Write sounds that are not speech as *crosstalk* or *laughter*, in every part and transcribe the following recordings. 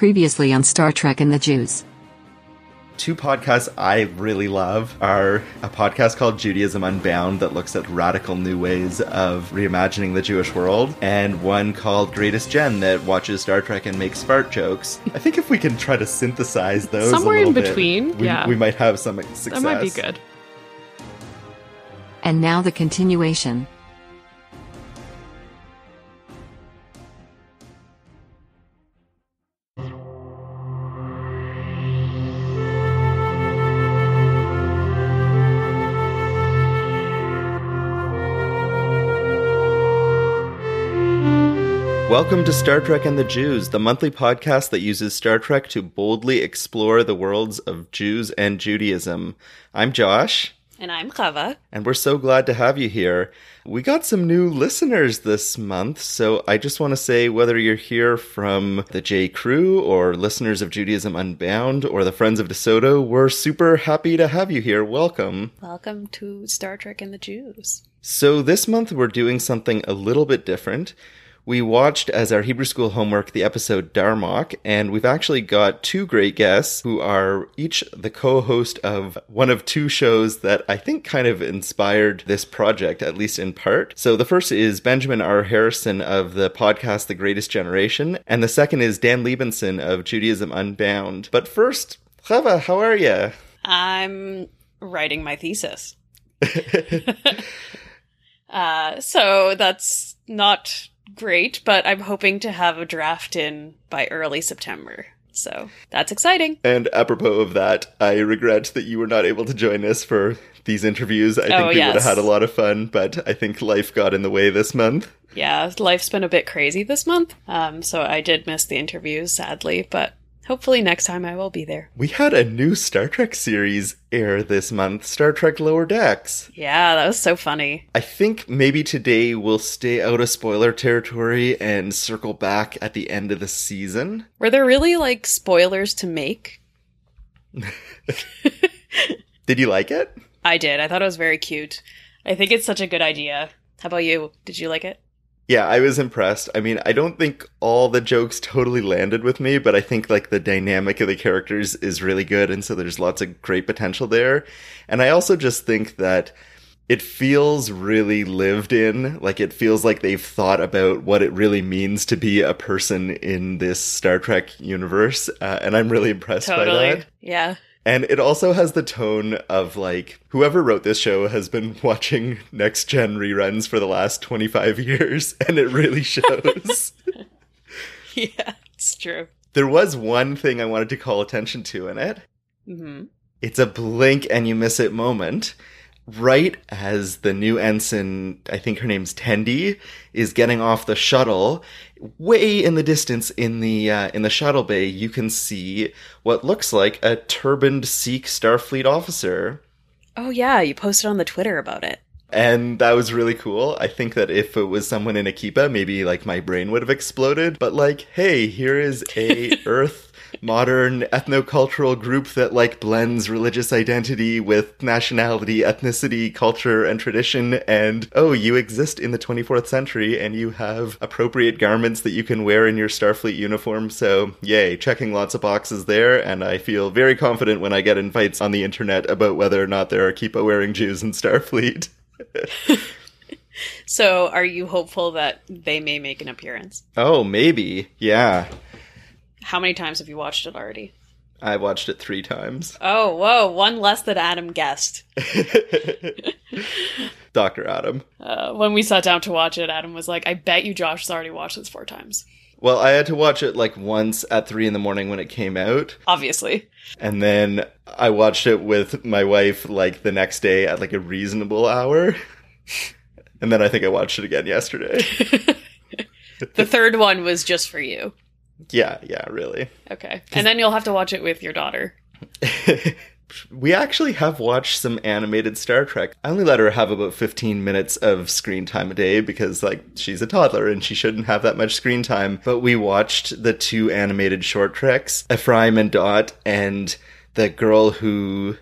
Previously on Star Trek and the Jews. Two podcasts I really love are a podcast called Judaism Unbound that looks at radical new ways of reimagining the Jewish world, and one called Greatest Gen that watches Star Trek and makes fart jokes. I think if we can try to synthesize those a Somewhere in little bit, between, we, yeah. we might have some success. That might be good. And now the continuation. Welcome to Star Trek and the Jews, the monthly podcast that uses Star Trek to boldly explore the worlds of Jews and Judaism. I'm Josh. And I'm Chava. And we're so glad to have you here. We got some new listeners this month, so I just want to say whether you're here from the J Crew or listeners of Judaism Unbound or the Friends of DeSoto, we're super happy to have you here. Welcome. Welcome to Star Trek and the Jews. So this month we're doing something a little bit different. We watched as our Hebrew school homework the episode Darmok, and we've actually got two great guests who are each the co-host of one of two shows that I think kind of inspired this project, at least in part. So the first is Benjamin Ahr Harrison of the podcast The Greatest Generation, and the second is Dan Libenson of Judaism Unbound. But first, Chava, how are you? I'm writing my thesis. *laughs* *laughs* uh, so that's not great, but I'm hoping to have a draft in by early September. So that's exciting. And apropos of that, I regret that you were not able to join us for these interviews. I think Oh, we would have had a lot of fun, but I think life got in the way this month. Yeah, life's been a bit crazy this month. Um, so I did miss the interviews, sadly, but hopefully next time I will be there. We had a new Star Trek series air this month, Star Trek Lower Decks. Yeah, that was so funny. I think maybe today we'll stay out of spoiler territory and circle back at the end of the season. Were there really like spoilers to make? *laughs* Did you like it? I did. I thought it was very cute. I think it's such a good idea. How about you? Did you like it? Yeah, I was impressed. I mean, I don't think all the jokes totally landed with me, but I think like the dynamic of the characters is really good and so there's lots of great potential there. And I also just think that it feels really lived in, like it feels like they've thought about what it really means to be a person in this Star Trek universe, uh, and I'm really impressed by that. Yeah. And it also has the tone of like whoever wrote this show has been *laughs* watching next gen reruns for the last 25 *laughs* years and it really shows. *laughs* Yeah, it's true. there was one thing I wanted to call attention to in it. hmm It's a blink and you miss it moment. Right as the new ensign, I think her name's Tendi, is getting off the shuttle, way in the distance in the uh, in the shuttle bay, you can see what looks like a turbaned Sikh Starfleet officer. Oh yeah, you posted on the Twitter about it. And that was really cool. I think that if it was someone in a Kippah, maybe like my brain would have exploded. But like, hey, here is a *laughs* Earth modern ethnocultural group that like blends religious identity with nationality, ethnicity, culture, and tradition. And oh, you exist in the 24th century and you have appropriate garments that you can wear in your Starfleet uniform. So yay, checking lots of boxes there. And I feel very confident when I get invites on the internet about whether or not there are Kippah wearing Jews in Starfleet. *laughs* So, are you hopeful that they may make an appearance? Oh, maybe. Yeah. How many times have you watched it already? I watched it three times. *laughs* Oh, whoa, one less than Adam guessed. *laughs* *laughs* Dr. Adam. Uh, when we sat down to watch it, Adam was like, "I bet you Josh has already watched this four times." Well, I had to watch it like once at three in the morning when it came out. Obviously, And then I watched it with my wife like the next day at like a reasonable hour. And then I think I watched it again yesterday. the third one was just for you. Yeah, yeah, really. Okay, and then you'll have to watch it with your daughter. *laughs* we actually have watched some animated Star Trek. I only let her have about 15 minutes of screen time a day because, like, she's a toddler and she shouldn't have that much screen time. But we watched the two animated short treks, Ephraim and Dot, and the girl who.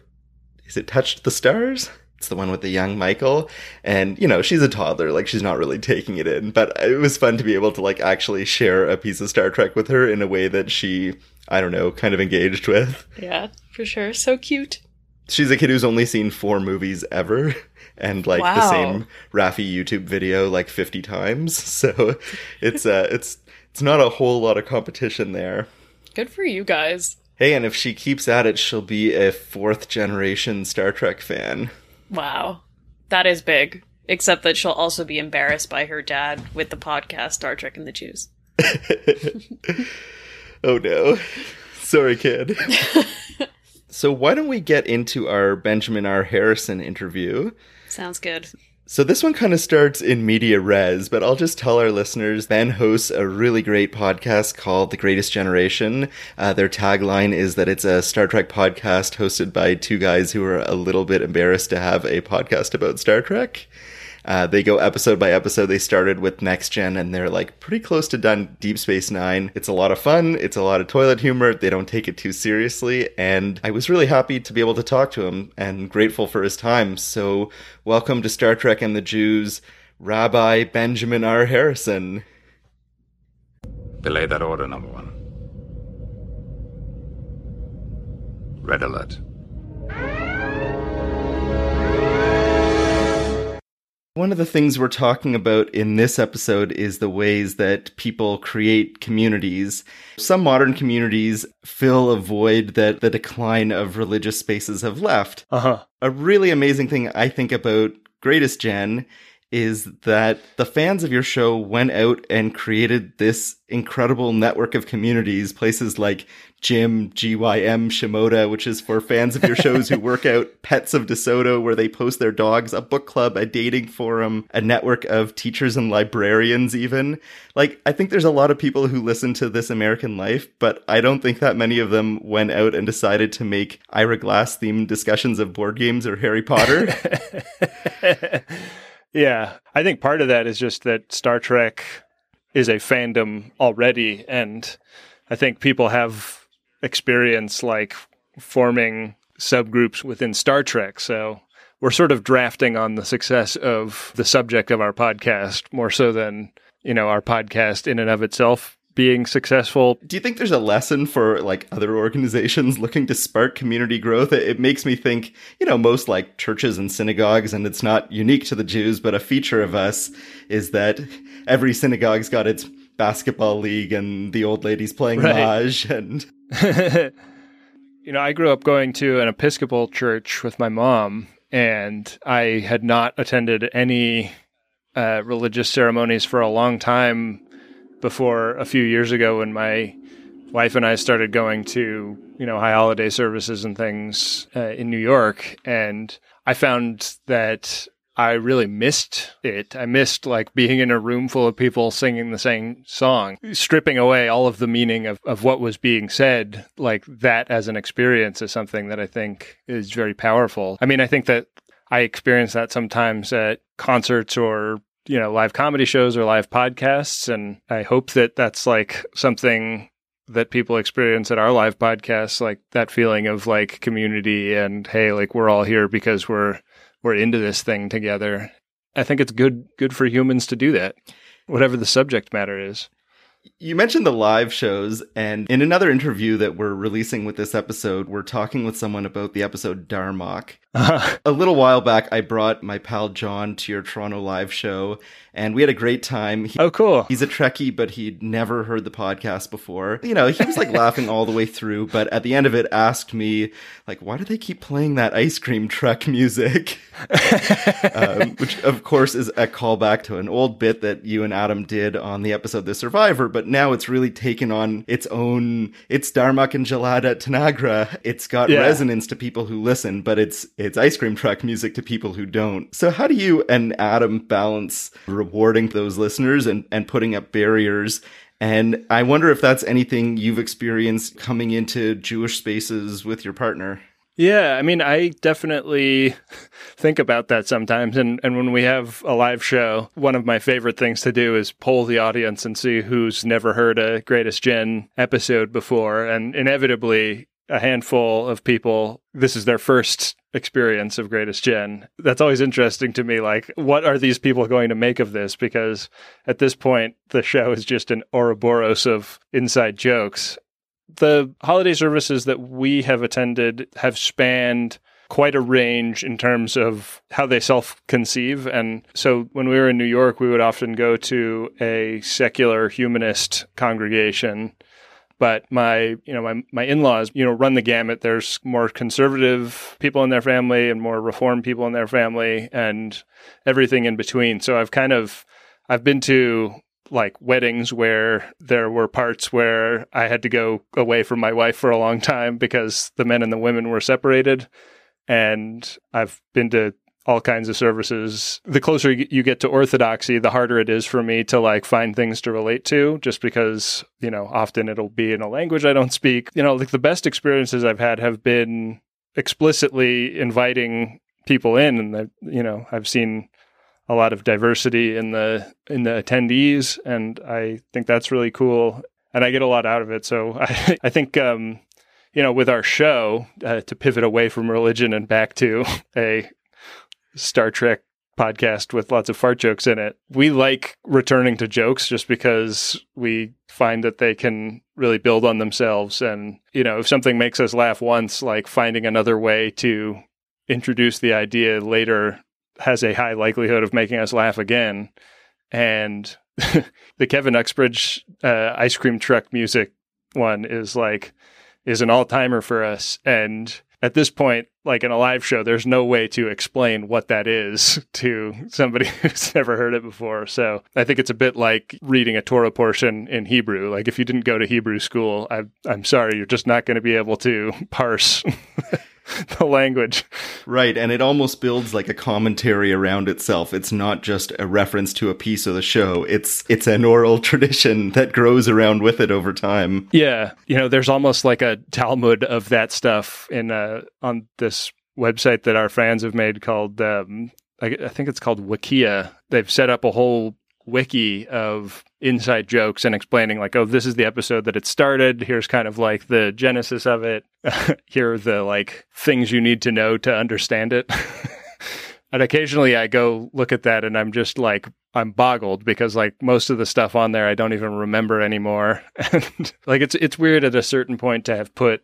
Is it Touched the Stars? It's the one with the young Michael. And, you know, she's a toddler. Like, she's not really taking it in. But it was fun to be able to, like, actually share a piece of Star Trek with her in a way that she, I don't know, kind of engaged with. Yeah, for sure. So cute. She's a kid who's only seen four movies ever. And like the same Raffi YouTube video like 50 times. *laughs* So it's uh it's it's not a whole lot of competition there. Good for you guys. Hey, and if she keeps at it, she'll be a fourth generation Star Trek fan. Wow. That is big. Except that she'll also be embarrassed by her dad with the podcast Star Trek and the Jews. *laughs* Oh no. Sorry, kid. *laughs* so why don't we get into our Benjamin Ahr Harrison interview? Sounds good. So this one kind of starts in media res, but I'll just tell our listeners Ben hosts a really great podcast called The Greatest Generation. Uh, their tagline is that it's a Star Trek podcast hosted by two guys who are a little bit embarrassed to have a podcast about Star Trek. Uh, they go episode by episode. They started with Next Gen and they're like pretty close to done Deep Space Nine. It's a lot of fun. It's a lot of toilet humor. They don't take it too seriously. And I was really happy to be able to talk to him and grateful for his time. So welcome to Star Trek and the Jews, Rabbi Benjamin Ahr Harrison. Belay that order, number one. Red alert. One of the things we're talking about in this episode is the ways that people create communities. Some modern communities fill a void that the decline of religious spaces have left. Uh huh. A really amazing thing I think about Greatest Gen is that the fans of your show went out and created this incredible network of communities, places like Gym, GYM, Shimoda, which is for fans of your shows who work *laughs* out, Pets of DeSoto, where they post their dogs, a book club, a dating forum, a network of teachers and librarians, even. Like, I think there's a lot of people who listen to This American Life, but I don't think that many of them went out and decided to make Ira Glass themed discussions of board games or Harry Potter. *laughs* yeah, I think part of that is just that Star Trek is a fandom already, and I think people have experience like forming subgroups within Star Trek. So we're sort of drafting on the success of the subject of our podcast more so than, you know, our podcast in and of itself being successful. Do you think there's a lesson for like other organizations *laughs* looking to spark community growth? It, it makes me think, you know, most like churches and synagogues, and it's not unique to the Jews, but a feature of us is that every synagogue's got its basketball league and the old ladies playing Right. Maj and *laughs* you know, I grew up going to an Episcopal church with my mom, and I had not attended any uh, religious ceremonies for a long time before a few years ago when my wife and I started going to, you know, high holiday services and things uh, in New York. And I found that I really missed it. I missed like being in a room full of people singing the same song, stripping away all of the meaning of, of what was being said. Like that as an experience is something that I think is very powerful. I mean, I think that I experience that sometimes at concerts or you know live comedy shows or live podcasts. And i hope that that's like something that people experience at our live podcasts like that feeling of like community and hey like we're all here because we're we're into this thing together. I think it's good good for humans to do that whatever the subject matter is You mentioned the live shows, and in another interview that we're releasing with this episode, we're talking with someone about the episode Darmok. A little while back, I brought my pal John to your Toronto live show, and we had a great time. He- oh cool He's a Trekkie, but he'd never heard the podcast before. You know, he was like laughing all the way through, but at the end of it asked me, like, why do they keep playing that ice cream truck music? *laughs* um, which, of course, is a callback to an old bit that you and Adam did on the episode The Survivor, but now it's really taken on its own, it's Darmok and Jalad at Tanagra. It's got Yeah. resonance to people who listen, but it's, it's ice cream truck music to people who don't. So how do you and Adam balance rewarding those listeners and, and putting up barriers? And I wonder if that's anything you've experienced coming into Jewish spaces with your partner. Yeah, I mean, I definitely *laughs* think about that sometimes. And, and when we have a live show, one of my favorite things to do is poll the audience and see who's never heard a Greatest Gen episode before. And inevitably, a handful of people, this is their first experience of Greatest Gen. That's always interesting to me. Like, what are these people going to make of this? Because at this point, the show is just an Ouroboros of inside jokes. The holiday services that we have attended have spanned quite a range in terms of how they self conceive. And so when we were in New York, we would often go to a secular humanist congregation. But my, you know, my, my in-laws, you know, run the gamut. There's more conservative people in their family and more reform people in their family and everything in between. So I've kind of, I've been to like weddings where there were parts where I had to go away from my wife for a long time because the men and the women were separated and I've been to all kinds of services. The closer you get to orthodoxy, the harder it is for me to like find things to relate to just because, you know, often it'll be in a language I don't speak. You know, like the best experiences I've had have been explicitly inviting people in and you know, I've seen a lot of diversity in the in the attendees and I think that's really cool and I get a lot out of it. So *laughs* I I think um you know, with our show uh, to pivot away from religion and back to *laughs* a Star Trek podcast with lots of fart jokes in it. We like returning to jokes just because we find that they can really build on themselves. And, you know, if something makes us laugh once, like finding another way to introduce the idea later has a high likelihood of making us laugh again. And *laughs* the Kevin Uxbridge uh, ice cream truck music one is like, is an all timer for us. And at this point, like in a live show, there's no way to explain what that is *laughs* to somebody *laughs* who's never heard it before. So I think it's a bit like reading a Torah portion in Hebrew. Like if you didn't go to Hebrew school, I, I'm sorry, you're just not going to be able to parse *laughs* the language. Right, and it almost builds like a commentary around itself. It's not just a reference to a piece of the show. It's it's an oral *laughs* tradition that grows around with it over time. Yeah, you know, there's almost like a Talmud of that stuff in uh, on this website that our fans have made called um, I, I think it's called Wikia. They've set up a whole wiki of inside jokes and explaining like oh this is the episode that it started. Here's kind of like the genesis of it. *laughs* Here are the like things you need to know to understand it. *laughs* And occasionally i go look at that and i'm just like i'm boggled because like most of the stuff on there i don't even remember anymore. *laughs* And like it's it's weird at a certain point to have put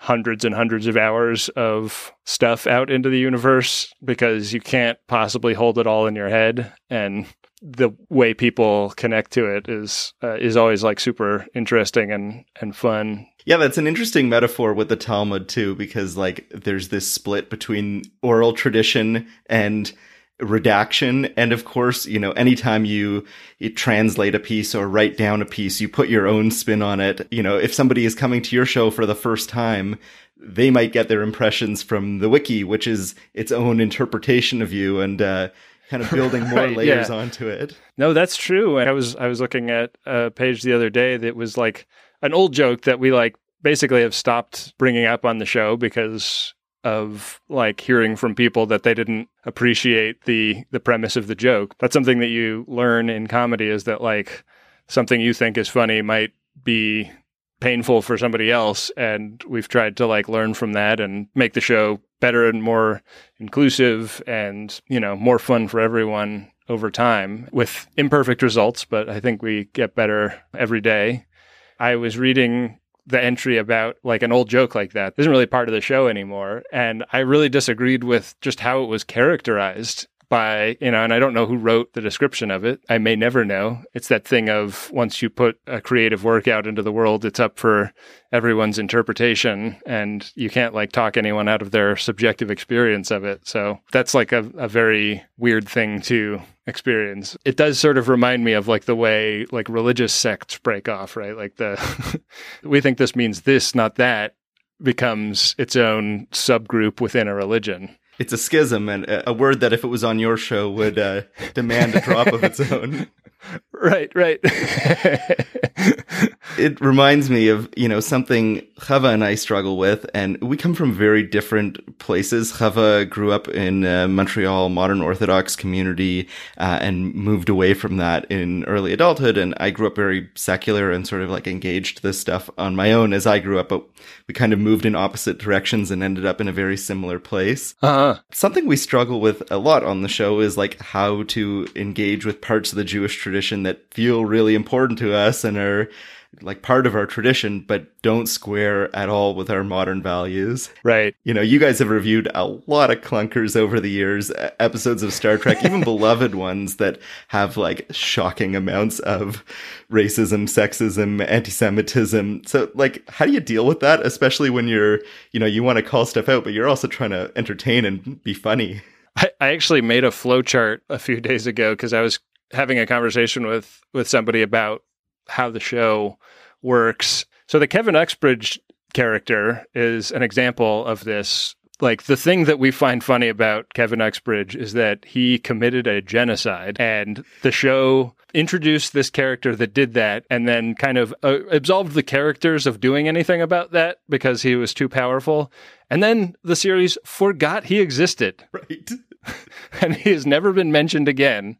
hundreds and hundreds of hours of stuff out into the universe because you can't possibly hold it all in your head. And the way people connect to it is uh, is always like super interesting and and fun. Yeah, that's an interesting metaphor with the Talmud too, because like there's this split between oral tradition and redaction. And of course you know anytime you, you translate a piece or write down a piece you put your own spin on it. You know if somebody is coming to your show for the first time they might get their impressions from the wiki which is its own interpretation of you. And uh, kind of building more *laughs* right, layers yeah. onto it. No, that's true. I was I was looking at a page the other day that was like an old joke that we like basically have stopped bringing up on the show because of like hearing from people that they didn't appreciate the the premise of the joke. That's something that you learn in comedy is that like something you think is funny might be painful for somebody else and we've tried to like learn from that and make the show better and more inclusive and you know more fun for everyone over time with imperfect results but i think we get better every day. I was reading the entry about like an old joke like that. Isn't really part of the show anymore and i really disagreed with just how it was characterized by, you know, and I don't know who wrote the description of it. I may never know. It's that thing of once you put a creative work out into the world, it's up for everyone's interpretation and you can't like talk anyone out of their subjective experience of it. So that's like a, a very weird thing to experience. It does sort of remind me of like the way like religious sects break off, right? Like the, *laughs* we think this means this, not that becomes its own subgroup within a religion it's a schism and a, word that if it was on your show would uh, demand a drop of its own. *laughs* Right, right. *laughs* it reminds me of, you know, something Chava and I struggle with. And we come from very different places. Chava grew up in uh, Montreal modern Orthodox community uh, and moved away from that in early adulthood. And I grew up very secular and sort of like engaged this stuff on my own as I grew up. But we kind of moved in opposite directions and ended up in a very similar place. Uh-huh. Something we struggle with a lot on the show is like how to engage with parts of the Jewish tradition that feel really important to us and are like part of our tradition, but don't square at all with our modern values. Right. You know, you guys have reviewed a lot of clunkers over the years, episodes of Star Trek, even *laughs* beloved ones that have like shocking amounts of racism, sexism, anti-Semitism. So like, how do you deal with that? Especially when you're, you know, you want to call stuff out, but you're also trying to entertain and be funny. I, I actually made a flowchart a few days ago because I was having a conversation with with somebody about how the show works. So the Kevin Uxbridge character is an example of this. Like the thing that we find funny about Kevin Uxbridge is that he committed a genocide and the show introduced this character that did that and then kind of uh, absolved the characters of doing anything about that because he was too powerful. And then the series forgot he existed Right. *laughs* and he has never been mentioned again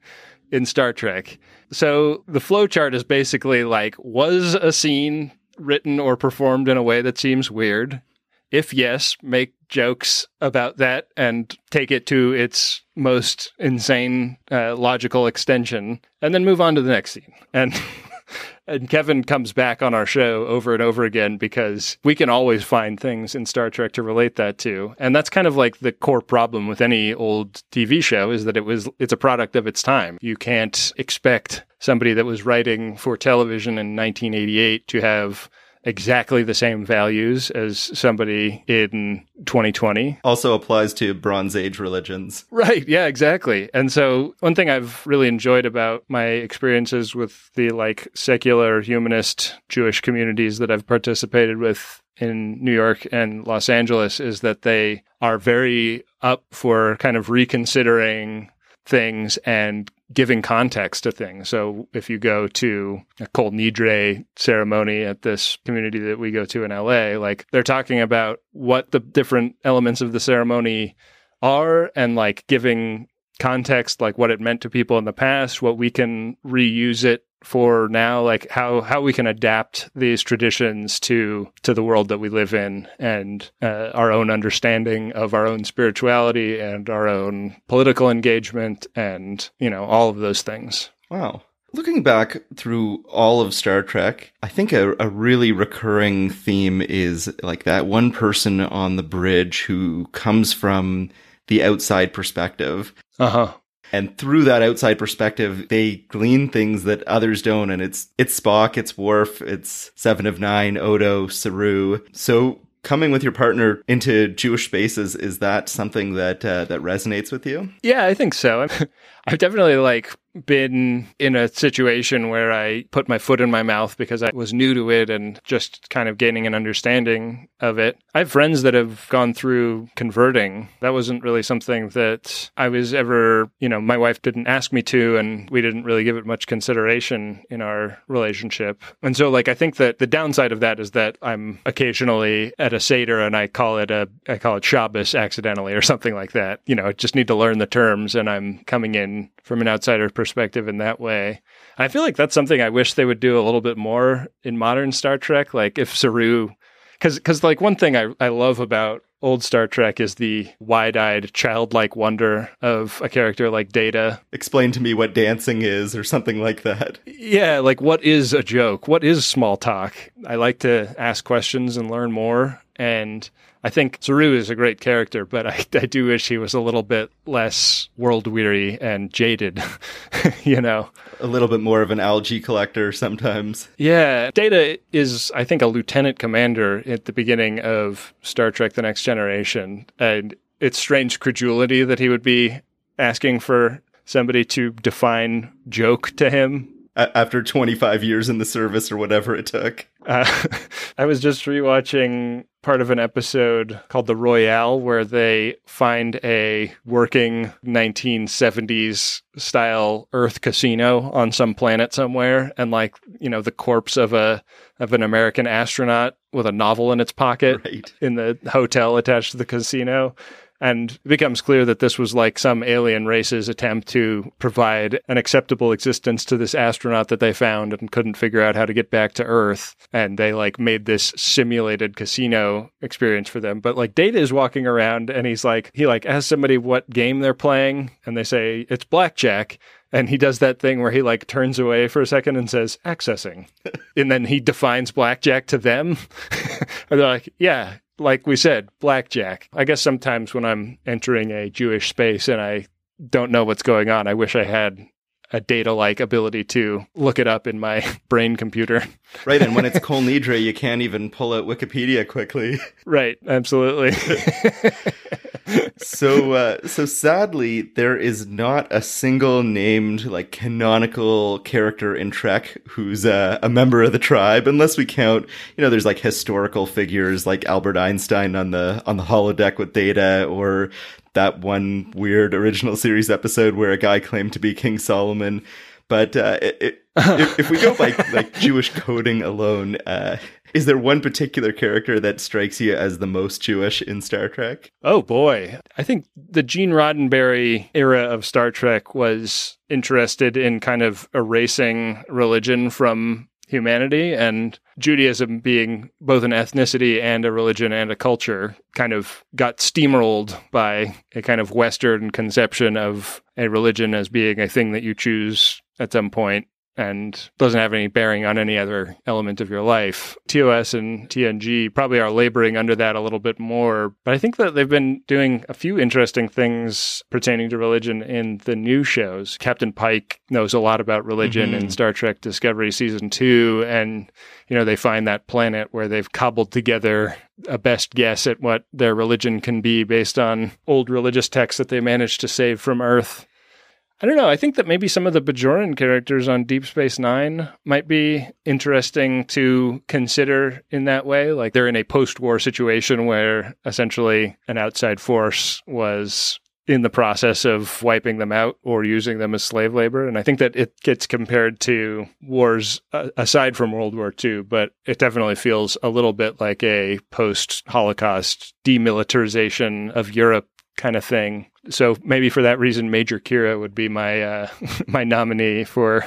in Star Trek. So the flowchart is basically like was a scene written or performed in a way that seems weird? If yes, make jokes about that and take it to its most insane uh, logical extension, and then move on to the next scene. And *laughs* and Kevin comes back on our show over and over again because we can always find things in Star Trek to relate that to. And that's kind of like the core problem with any old TV show is that it was it's a product of its time. You can't expect somebody that was writing for television in 1988 to have exactly the same values as somebody in 2020 Also applies to Bronze Age religions. Right. Yeah, exactly. And so one thing I've really enjoyed about my experiences with the like secular humanist Jewish communities that I've participated with in New York and Los Angeles is that they are very up for kind of reconsidering things and giving context to things. So if you go to a Kol Nidre ceremony at this community that we go to in LA, like they're talking about what the different elements of the ceremony are and like giving context like what it meant to people in the past, what we can reuse it for now, like how how we can adapt these traditions to to the world that we live in and uh, our own understanding of our own spirituality and our own political engagement and you know all of those things. Wow. Looking back through all of Star Trek, I think a, a really recurring theme is like that one person on the bridge who comes from the outside perspective. Uh huh. And through that outside perspective, they glean things that others don't. And it's, it's Spock, it's Worf, it's Seven of Nine, Odo, Saru. So coming with your partner into Jewish spaces, is that something that, uh, that resonates with you? Yeah, I think so. *laughs* I've definitely like been in a situation where I put my foot in my mouth because I was new to it and just kind of gaining an understanding of it. I have friends that have gone through converting. That wasn't really something that I was ever, you know, my wife didn't ask me to and we didn't really give it much consideration in our relationship. And so like I think that the downside of that is that I'm occasionally at a Seder and I call it a I call it Shabbos accidentally or something like that. You know, I just need to learn the terms and I'm coming in from an outsider perspective in that way. I feel like that's something I wish they would do a little bit more in modern Star Trek. Like if Saru, because because like one thing I I love about old Star Trek is the wide-eyed, childlike wonder of a character like Data. Explain to me what dancing is or something like that. Yeah, like what is a joke? What is small talk? I like to ask questions and learn more. And I think Saru is a great character, but I, I do wish he was a little bit less world weary and jaded, *laughs* you know? A little bit more of an algae collector sometimes. Yeah. Data is, I think, a lieutenant commander at the beginning of Star Trek The Next Generation. And it's strange credulity that he would be asking for somebody to define joke to him after 25 years in the service or whatever it took. Uh, *laughs* I was just rewatching part of an episode called The Royale where they find a working 1970s style Earth casino on some planet somewhere and like, you know, the corpse of a of an American astronaut with a novel in its pocket Right. in the hotel attached to the casino. And it becomes clear that this was like some alien race's attempt to provide an acceptable existence to this astronaut that they found and couldn't figure out how to get back to Earth. And they like made this simulated casino experience for them. But like Data is walking around and he's like, he like asks somebody what game they're playing and they say it's blackjack. And he does that thing where he like turns away for a second and says accessing. *laughs* and then he defines blackjack to them. *laughs* and they're like, yeah, like we said, blackjack. I guess sometimes when I'm entering a Jewish space and I don't know what's going on, I wish I had a data like ability to look it up in my *laughs* brain computer. Right, and when it's *laughs* Kol Nidre, you can't even pull out Wikipedia quickly. right, absolutely. *laughs* so uh, so sadly there is not a single named like canonical character in trek who's uh, a member of the tribe unless we count you know there's like historical figures like albert einstein on the on the holodeck with data or that one weird original series episode where a guy claimed to be king solomon but uh, it, it, if, if we go by like *laughs* jewish coding alone uh, is there one particular character that strikes you as the most Jewish in Star Trek? Oh boy. I think the Gene Roddenberry era of Star Trek was interested in kind of erasing religion from humanity and Judaism being both an ethnicity and a religion and a culture kind of got steamrolled by a kind of Western conception of a religion as being a thing that you choose at some point and doesn't have any bearing on any other element of your life. TOS and TNG probably are laboring under that a little bit more, but I think that they've been doing a few interesting things pertaining to religion in the new shows. Captain Pike knows a lot about religion Mhm. in Star Trek Discovery season 2 and you know they find that planet where they've cobbled together a best guess at what their religion can be based on old religious texts that they managed to save from Earth. I don't know. I think that maybe some of the Bajoran characters on Deep Space Nine might be interesting to consider in that way. Like they're in a post war situation where essentially an outside force was in the process of wiping them out or using them as slave labor. And I think that it gets compared to wars uh, aside from World War II, but it definitely feels a little bit like a post Holocaust demilitarization of Europe kind of thing. So maybe for that reason, Major Kira would be my uh, *laughs* my nominee for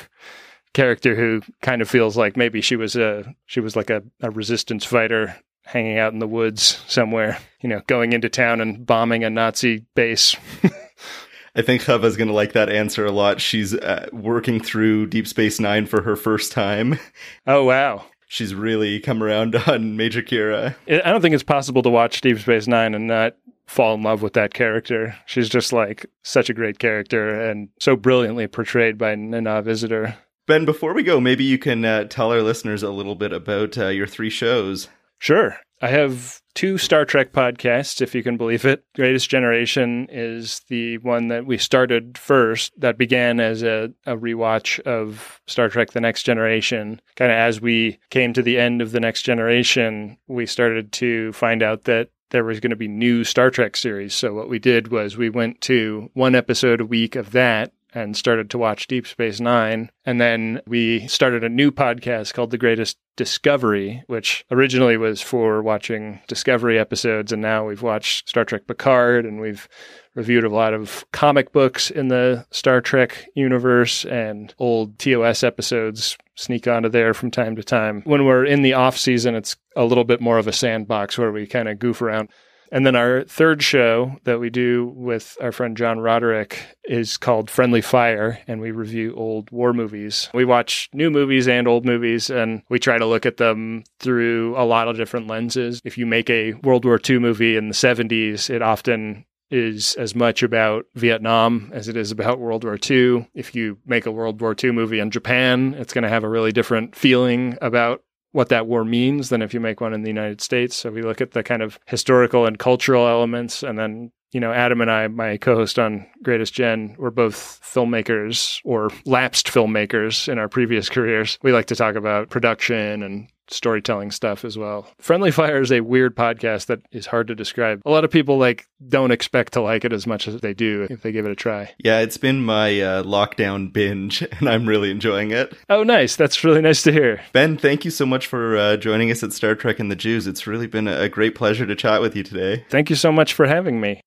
character who kind of feels like maybe she was a she was like a, a resistance fighter hanging out in the woods somewhere, you know, going into town and bombing a Nazi base. *laughs* I think Chava's going to like that answer a lot. She's uh, working through Deep Space Nine for her first time. *laughs* oh wow. She's really come around on Major Kira. I don't think it's possible to watch Deep Space Nine and not fall in love with that character. She's just like such a great character and so brilliantly portrayed by Nana Visitor. Ben, before we go, maybe you can uh, tell our listeners a little bit about uh, your three shows. Sure. I have two Star Trek podcasts, if you can believe it. Greatest Generation is the one that we started first, that began as a, a rewatch of Star Trek The Next Generation. Kind of as we came to the end of The Next Generation, we started to find out that there was going to be new Star Trek series. So what we did was we went to one episode a week of that and started to watch Deep Space Nine. And then we started a new podcast called The Greatest Discovery, which originally was for watching Discovery episodes. And now we've watched Star Trek Picard and we've reviewed a lot of comic books in the Star Trek universe and old TOS episodes sneak onto there from time to time. When we're in the off season, it's a little bit more of a sandbox where we kind of goof around. And then our third show that we do with our friend John Roderick is called Friendly Fire, and we review old war movies. We watch new movies and old movies, and we try to look at them through a lot of different lenses. If you make a World War II movie in the 70s, it often is as much about Vietnam as it is about World War II. If you make a World War II movie in Japan, it's going to have a really different feeling about what that war means than if you make one in the United States. So we look at the kind of historical and cultural elements. And then, you know, Adam and I, my co host on Greatest Gen, we're both filmmakers or lapsed filmmakers in our previous *laughs* careers. We like to talk about production and storytelling stuff as well. Friendly Fire is a weird podcast that is hard to describe. A lot of people like don't expect to like it as much as they do if they give it a try. Yeah, it's been my uh, lockdown binge, *laughs* and I'm really enjoying it. Oh, nice. That's really nice to hear. Ben, thank you so much for uh, joining us at Star Trek and the Jews. It's really been a great pleasure to chat with you today. Thank you so much for having me.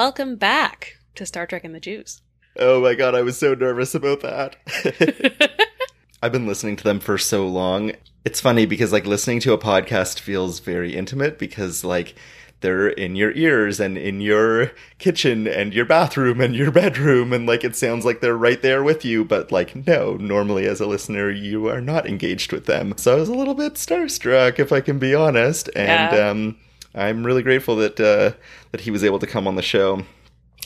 Welcome back to Star Trek and the Jews. Oh my god, I was so nervous about that. *laughs* I've been listening to them for so long. It's funny because like listening to a podcast feels very intimate because like they're in your ears and in your kitchen and your bathroom and your bedroom and like it sounds like they're right there with you but like no normally as a listener you are not engaged with them so i was a little bit starstruck if i can be honest and Yeah. um i'm really grateful that uh that he was able to come on the show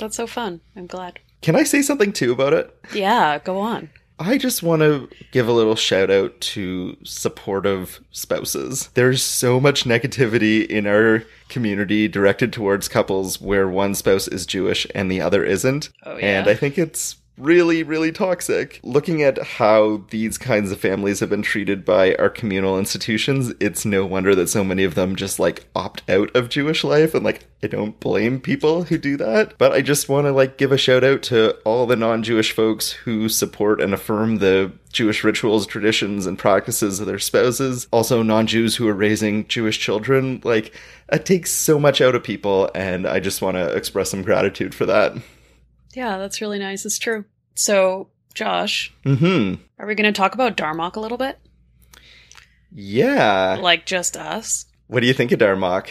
That's so fun. I'm glad. can i say something too about it Yeah, go on. I just want to give a little shout out to supportive spouses. There's so much negativity in our community directed towards couples where one spouse is Jewish and the other isn't. Oh, yeah? And I think it's really, really toxic. Looking at how these kinds of families have been treated by our communal institutions, it's no wonder that so many of them just like opt out of Jewish life. And like, I don't blame people who do that. But I just want to like give a shout out to all the non Jewish folks who support and affirm the Jewish rituals, traditions, and practices of their spouses. Also, non Jews who are raising Jewish children. Like, it takes so much out of people. And I just want to express some gratitude for that. Yeah, that's really nice. It's true. So, Josh, Mm hmm. are we going to talk about Darmok a little bit? Yeah. Like just us? What do you think of Darmok?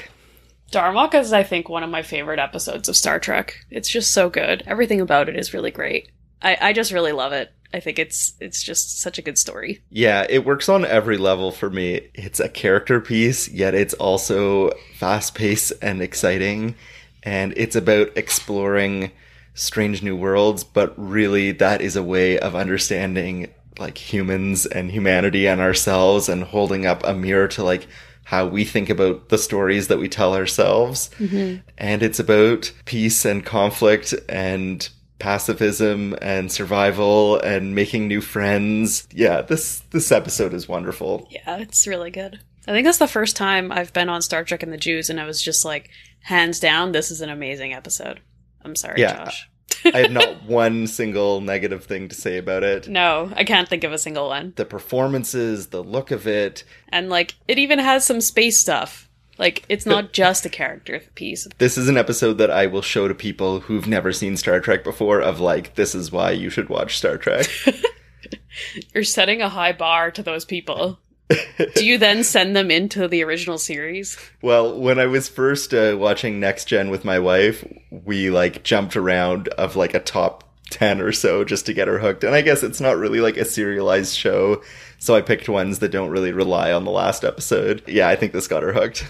Darmok is, I think, one of my favorite episodes of Star Trek. It's just so good. Everything about it is really great. I, I just really love it. I think it's it's just such a good story. Yeah, it works on every level for me. It's a character piece, yet it's also fast paced and exciting. And it's about exploring strange new worlds, but really that is a way of understanding like humans and humanity and ourselves and holding up a mirror to like how we think about the stories that we tell ourselves. Mm-hmm. And it's about peace and conflict and pacifism and survival and making new friends. Yeah, this this episode is wonderful. Yeah, it's really good. I think that's the first time I've been on Star Trek and the Jews, and I was just like, hands down, this is an amazing episode. I'm sorry, Yeah. Josh. I have not *laughs* one single negative thing to say about it. No, I can't think of a single one. The performances, the look of it. And like, it even has some space stuff. Like, it's not *laughs* just a character piece. This is an episode that I will show to people who've never seen Star Trek before of like this is why you should watch Star Trek. *laughs* You're setting a high bar to those people. *laughs* Do you then send them into the original series? Well, when I was first uh, watching Next Gen with my wife, we like jumped around of like a top 10 or so just to get her hooked. And I guess it's not really like a serialized show, so I picked ones that don't really rely on the last episode. Yeah, I think this got her hooked.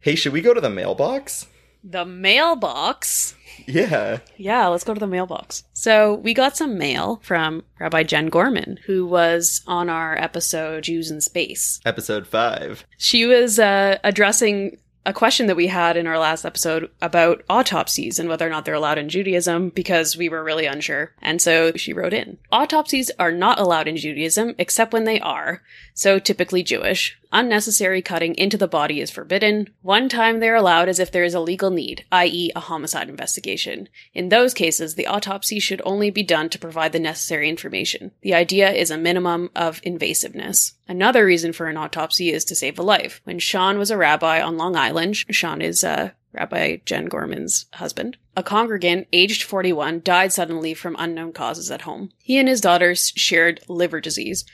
Hey, should we go to the mailbox? The mailbox. Yeah. Yeah, let's go to the mailbox. So we got some mail from Rabbi Jen Gorman, who was on our episode Jews in Space. Episode 5. She was uh, addressing a question that we had in our last episode about autopsies and whether or not they're allowed in Judaism because we were really unsure. And so she wrote in Autopsies are not allowed in Judaism except when they are, so typically Jewish. Unnecessary cutting into the body is forbidden. One time they're allowed is if there is a legal need, i.e., a homicide investigation. In those cases, the autopsy should only be done to provide the necessary information. The idea is a minimum of invasiveness. Another reason for an autopsy is to save a life. When Sean was a rabbi on Long Island, Sean is uh, Rabbi Jen Gorman's husband. A congregant, aged 41, died suddenly from unknown causes at home. He and his daughters shared liver disease.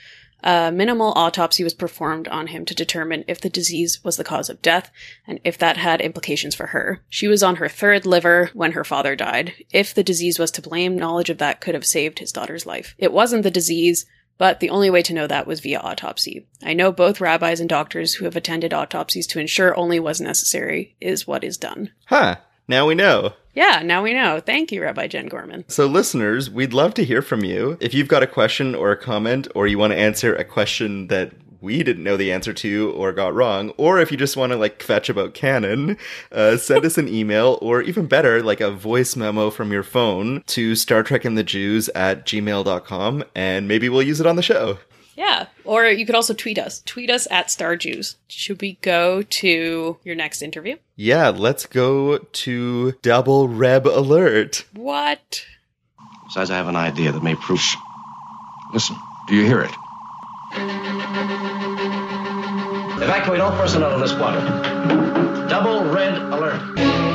A minimal autopsy was performed on him to determine if the disease was the cause of death and if that had implications for her. She was on her third liver when her father died. If the disease was to blame, knowledge of that could have saved his daughter's life. It wasn't the disease, but the only way to know that was via autopsy. I know both rabbis and doctors who have attended autopsies to ensure only what's necessary is what is done. Huh. Now we know. Yeah, now we know. Thank you, Rabbi Jen Gorman. So, listeners, we'd love to hear from you. If you've got a question or a comment, or you want to answer a question that we didn't know the answer to or got wrong, or if you just want to like fetch about canon, uh, send us an email or even better, like a voice memo from your phone to Star Trek and the Jews at gmail.com and maybe we'll use it on the show. Yeah. Or you could also tweet us. Tweet us at StarJews. Should we go to your next interview? Yeah, let's go to Double Reb Alert. What? Besides, I have an idea that may prove. Shh. Listen, do you hear it? Evacuate all personnel in this quadrant. Double red alert.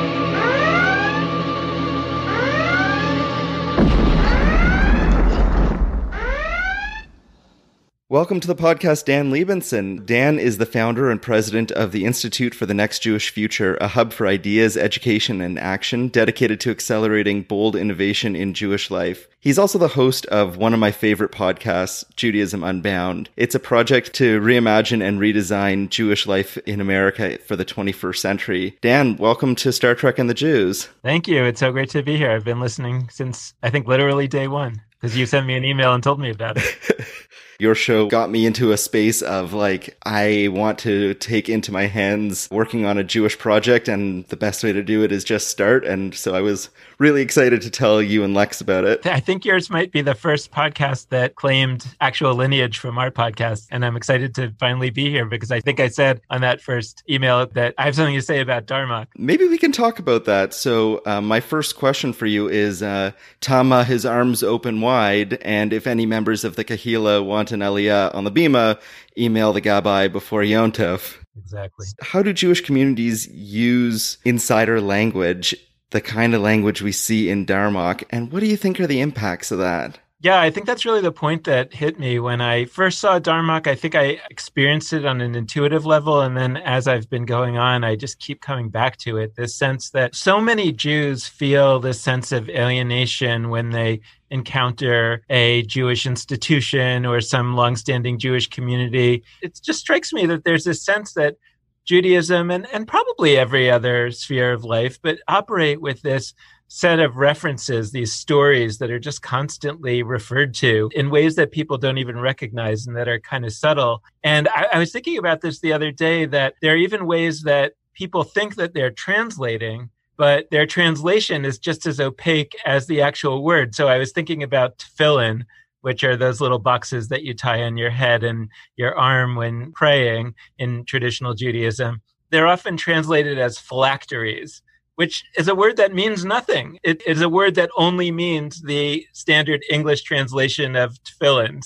Welcome to the podcast, Dan Libenson. Dan is the founder and president of the Institute for the Next Jewish Future, a hub for ideas, education, and action dedicated to accelerating bold innovation in Jewish life. He's also the host of one of my favorite podcasts, Judaism Unbound. It's a project to reimagine and redesign Jewish life in America for the 21st century. Dan, welcome to Star Trek and the Jews. Thank you. It's so great to be here. I've been listening since, I think, literally day one because you sent me an email and told me about it. *laughs* Your show got me into a space of like, I want to take into my hands working on a Jewish project, and the best way to do it is just start. And so I was really excited to tell you and Lex about it. I think yours might be the first podcast that claimed actual lineage from our podcast. And I'm excited to finally be here because I think I said on that first email that I have something to say about Darmok. Maybe we can talk about that. So, uh, my first question for you is uh, Temba, his arms open wide. And if any members of the Kahila want an Aliyah on the Bima, email the Gabbai before Yontov. Exactly. How do Jewish communities use insider language, the kind of language we see in Darmok? And what do you think are the impacts of that? Yeah, I think that's really the point that hit me when I first saw Darmok. I think I experienced it on an intuitive level. And then as I've been going on, I just keep coming back to it this sense that so many Jews feel this sense of alienation when they encounter a Jewish institution or some longstanding Jewish community. It just strikes me that there's this sense that Judaism and, and probably every other sphere of life, but operate with this set of references, these stories that are just constantly referred to in ways that people don't even recognize and that are kind of subtle. And I, I was thinking about this the other day that there are even ways that people think that they're translating but their translation is just as opaque as the actual word. So I was thinking about tefillin, which are those little boxes that you tie on your head and your arm when praying in traditional Judaism. They're often translated as phylacteries, which is a word that means nothing. It is a word that only means the standard English translation of tefillin.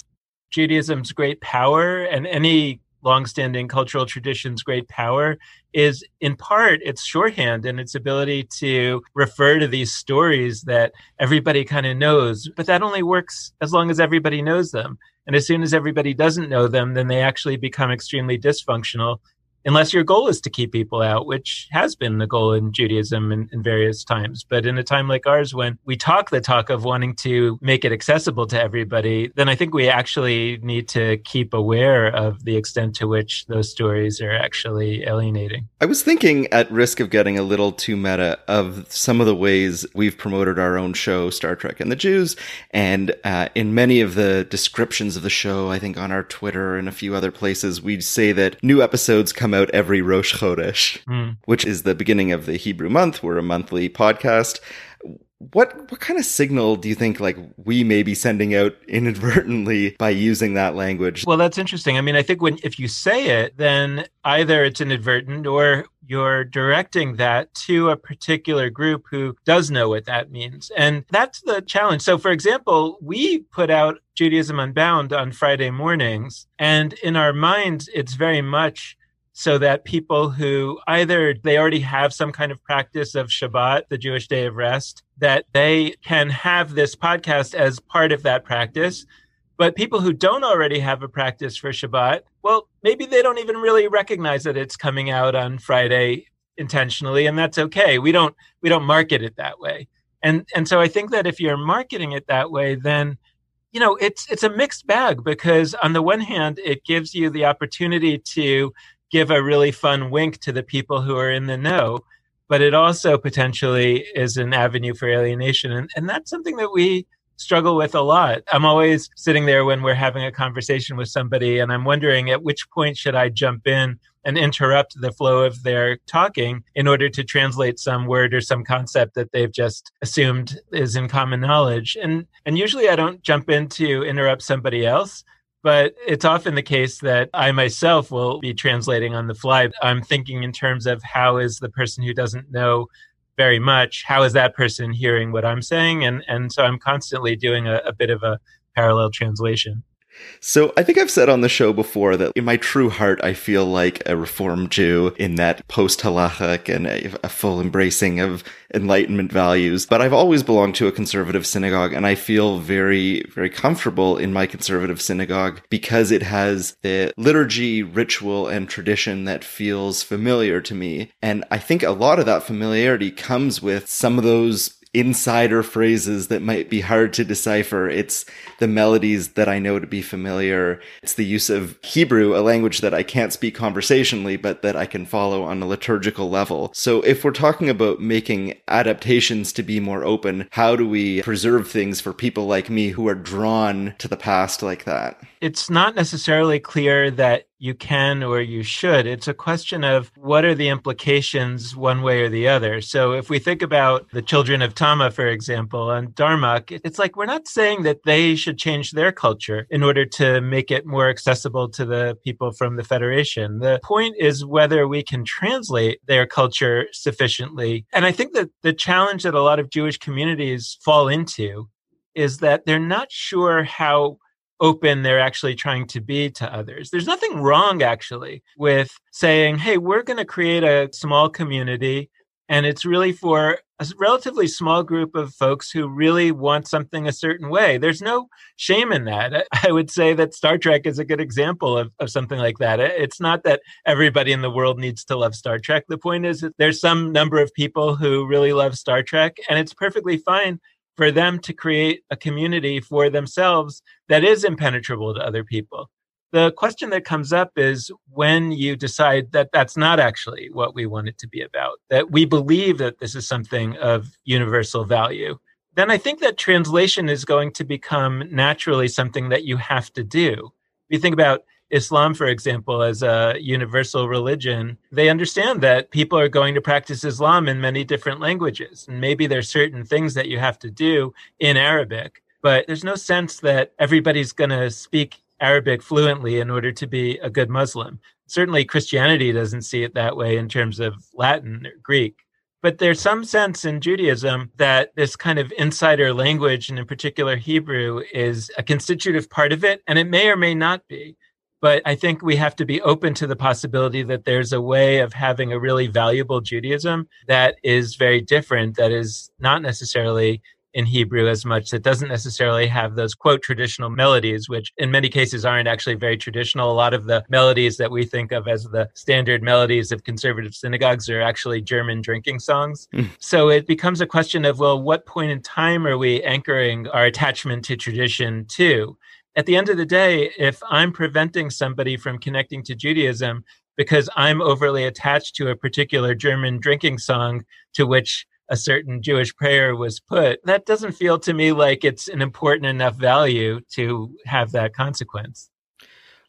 Judaism's great power and any longstanding cultural tradition's great power is in part its shorthand and its ability to refer to these stories that everybody kind of knows. But that only works as long as everybody knows them. And as soon as everybody doesn't know them, then they actually become extremely dysfunctional unless your goal is to keep people out, which has been the goal in Judaism in, in, various times. But in a time like ours, when we talk the talk of wanting to make it accessible to everybody, then I think we actually need to keep aware of the extent to which those stories are actually alienating. I was thinking, at risk of getting a little too meta, of some of the ways we've promoted our own show, Star Trek and the Jews. And uh, in many of the descriptions of the show, I think on our Twitter and a few other places, we'd say that new episodes come out every Rosh Chodesh, Mm. which is the beginning of the Hebrew month. We're a monthly podcast. What what kind of signal do you think like we may be sending out *laughs* inadvertently by using that language? Well, that's interesting. I mean, I think when if you say it, then either it's inadvertent or you're directing that to a particular group who does know what that means. And that's the challenge. So, for example, we put out Judaism Unbound on Friday mornings, and in our minds, it's very much so that people who either they already have some kind of practice of Shabbat, the Jewish day of rest, that they can have this podcast as part of that practice. But people who don't already have a practice for Shabbat, well, maybe they don't even really recognize that it's coming out on Friday intentionally, and that's okay. We don't we don't market it that way. And and so I think that if you're marketing it that way, then you know it's it's a mixed bag because on the one hand, it gives you the opportunity to give a really fun wink to the people who are in the know but it also potentially is an avenue for alienation and, and that's something that we struggle with a lot. I'm always sitting there when we're having a conversation with somebody and I'm wondering at which point should I jump in and interrupt the flow of their talking in order to translate some word or some concept that they've just assumed is in common knowledge. And and usually I don't jump in to interrupt somebody else. But it's often the case that I myself will be translating on the fly. I'm thinking in terms of how is the person who doesn't know very much, how is that person hearing what I'm saying? And and so I'm constantly doing a, a bit of a parallel translation. So I think I've said on the show before that in my true heart, I feel like a Reformed Jew in that post halachic and a, full embracing of Enlightenment values. But I've always belonged to a conservative synagogue and I feel very, very comfortable in my conservative synagogue because it has the liturgy, ritual, and tradition that feels familiar to me. And I think a lot of that familiarity comes with some of those insider phrases that might be hard to decipher. It's the melodies that I know to be familiar. It's the use of Hebrew, a language that I can't speak conversationally, but that I can follow on a liturgical level. So if we're talking about making adaptations to be more open, how do we preserve things for people like me who are drawn to the past like that? It's not necessarily clear that you can or you should. It's a question of what are the implications one way or the other. So if we think about the children of Tama, for example, and Darmok, it's like we're not saying that they should change their culture in order to make it more accessible to the people from the Federation. The point is whether we can translate their culture sufficiently. And I think that the challenge that a lot of Jewish communities fall into is that they're not sure how open they're actually trying to be to others. There's nothing wrong actually with saying, hey, we're going to create a small community and it's really for a relatively small group of folks who really want something a certain way. There's no shame in that. I would say that Star Trek is a good example of, of something like that. It's not that everybody in the world needs to love Star Trek. The point is that there's some number of people who really love Star Trek, and it's perfectly fine for them to create a community for themselves that is impenetrable to other people. The question that comes up is when you decide that that's not actually what we want it to be about, that we believe that this is something of universal value, then I think that translation is going to become naturally something that you have to do. If you think about Islam, for example, as a universal religion, they understand that people are going to practice Islam in many different languages. And maybe there's certain things that you have to do in Arabic, but there's no sense that everybody's going to speak Arabic fluently in order to be a good Muslim. Certainly, Christianity doesn't see it that way in terms of Latin or Greek. But there's some sense in Judaism that this kind of insider language, and in particular Hebrew, is a constitutive part of it, and it may or may not be. But I think we have to be open to the possibility that there's a way of having a really valuable Judaism that is very different, that is not necessarily in Hebrew as much, that doesn't necessarily have those quote traditional melodies, which in many cases aren't actually very traditional. A lot of the melodies that we think of as the standard melodies of conservative synagogues are actually German drinking songs. Mm. So it becomes a question of, well, what point in time are we anchoring our attachment to tradition to? At the end of the day, if I'm preventing somebody from connecting to Judaism because I'm overly attached to a particular German drinking song to which a certain Jewish prayer was put, that doesn't feel to me like it's an important enough value to have that consequence.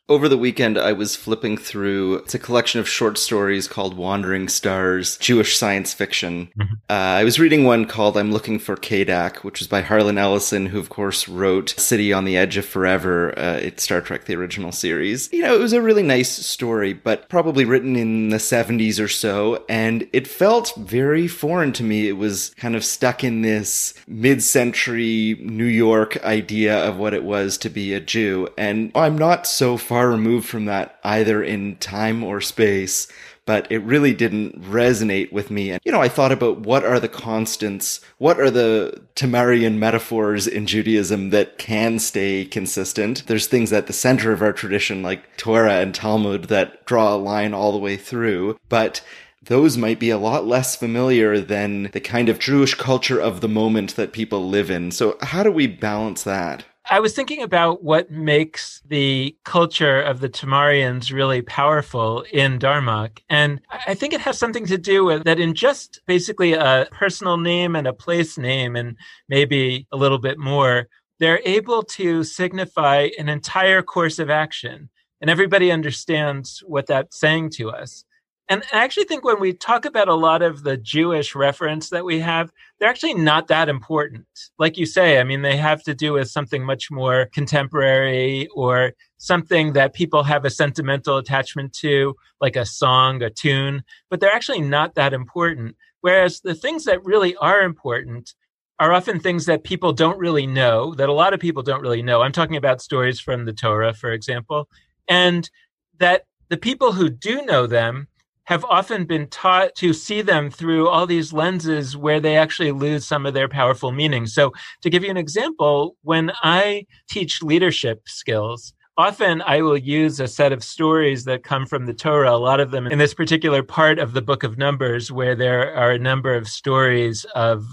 Over the weekend, I was flipping through. It's a collection of short stories called Wandering Stars, Jewish science fiction. Mm-hmm. Uh, I was reading one called I'm Looking for Kadak, which was by Harlan Ellison, who, of course, wrote City on the Edge of Forever. Uh, it's Star Trek, the original series. You know, it was a really nice story, but probably written in the 70s or so. And it felt very foreign to me. It was kind of stuck in this mid century New York idea of what it was to be a Jew. And I'm not so far far removed from that either in time or space, but it really didn't resonate with me. And, you know, I thought about what are the constants? What are the Tamarian metaphors in Judaism that can stay consistent? There's things at the center of our tradition, like Torah and Talmud, that draw a line all the way through. But those might be a lot less familiar than the kind of Jewish culture of the moment that people live in. So how do we balance that? I was thinking about what makes the culture of the Tamarians really powerful in Darmok. And I think it has something to do with that in just basically a personal name and a place name, and maybe a little bit more, they're able to signify an entire course of action. And everybody understands what that's saying to us. And I actually think when we talk about a lot of the Jewish reference that we have, they're actually not that important. Like you say, I mean, they have to do with something much more contemporary or something that people have a sentimental attachment to, like a song, a tune, but they're actually not that important. Whereas the things that really are important are often things that people don't really know, that a lot of people don't really know. I'm talking about stories from the Torah, for example, and that the people who do know them have often been taught to see them through all these lenses where they actually lose some of their powerful meaning. So, to give you an example, when I teach leadership skills, often I will use a set of stories that come from the Torah, a lot of them in this particular part of the book of Numbers, where there are a number of stories of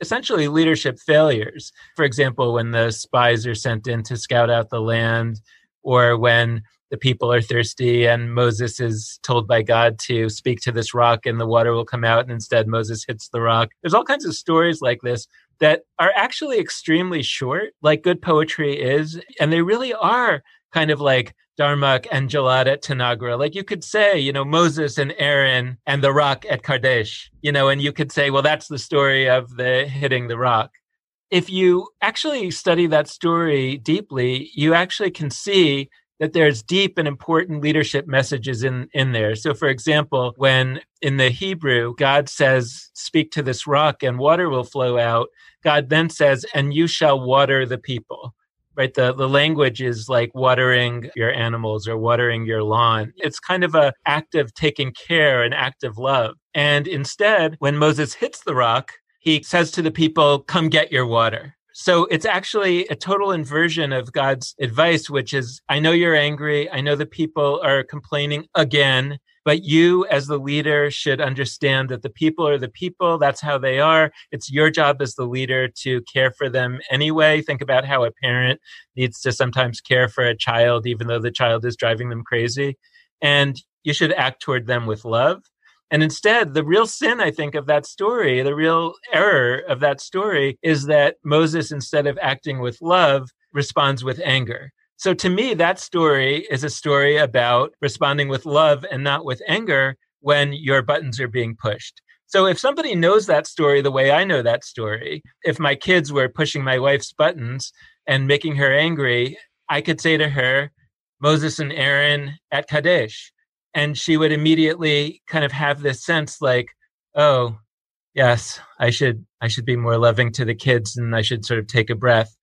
essentially leadership failures. For example, when the spies are sent in to scout out the land, or when the people are thirsty and Moses is told by God to speak to this rock and the water will come out and instead Moses hits the rock. There's all kinds of stories like this that are actually extremely short, like good poetry is, and they really are kind of like Darmok and Jalad at Tanagra. Like you could say, you know, Moses and Aaron and the rock at Kadesh, you know, and you could say, well, that's the story of the hitting the rock. If you actually study that story deeply, you actually can see that there's deep and important leadership messages in, in there. So, for example, when in the Hebrew, God says, Speak to this rock and water will flow out, God then says, And you shall water the people. Right? The, the language is like watering your animals or watering your lawn. It's kind of a act of taking care, an act of love. And instead, when Moses hits the rock, he says to the people, Come get your water so it's actually a total inversion of God's advice, which is I know you're angry. I know the people are complaining again, but you as the leader should understand that the people are the people. That's how they are. It's your job as the leader to care for them anyway. Think about how a parent needs to sometimes care for a child, even though the child is driving them crazy. And you should act toward them with love. And instead, the real sin, I think, of that story, the real error of that story is that Moses, instead of acting with love, responds with anger. So to me, that story is a story about responding with love and not with anger when your buttons are being pushed. So if somebody knows that story the way I know that story, if my kids were pushing my wife's buttons and making her angry, I could say to her, Moses and Aaron at Kadesh and she would immediately kind of have this sense like oh yes i should i should be more loving to the kids and i should sort of take a breath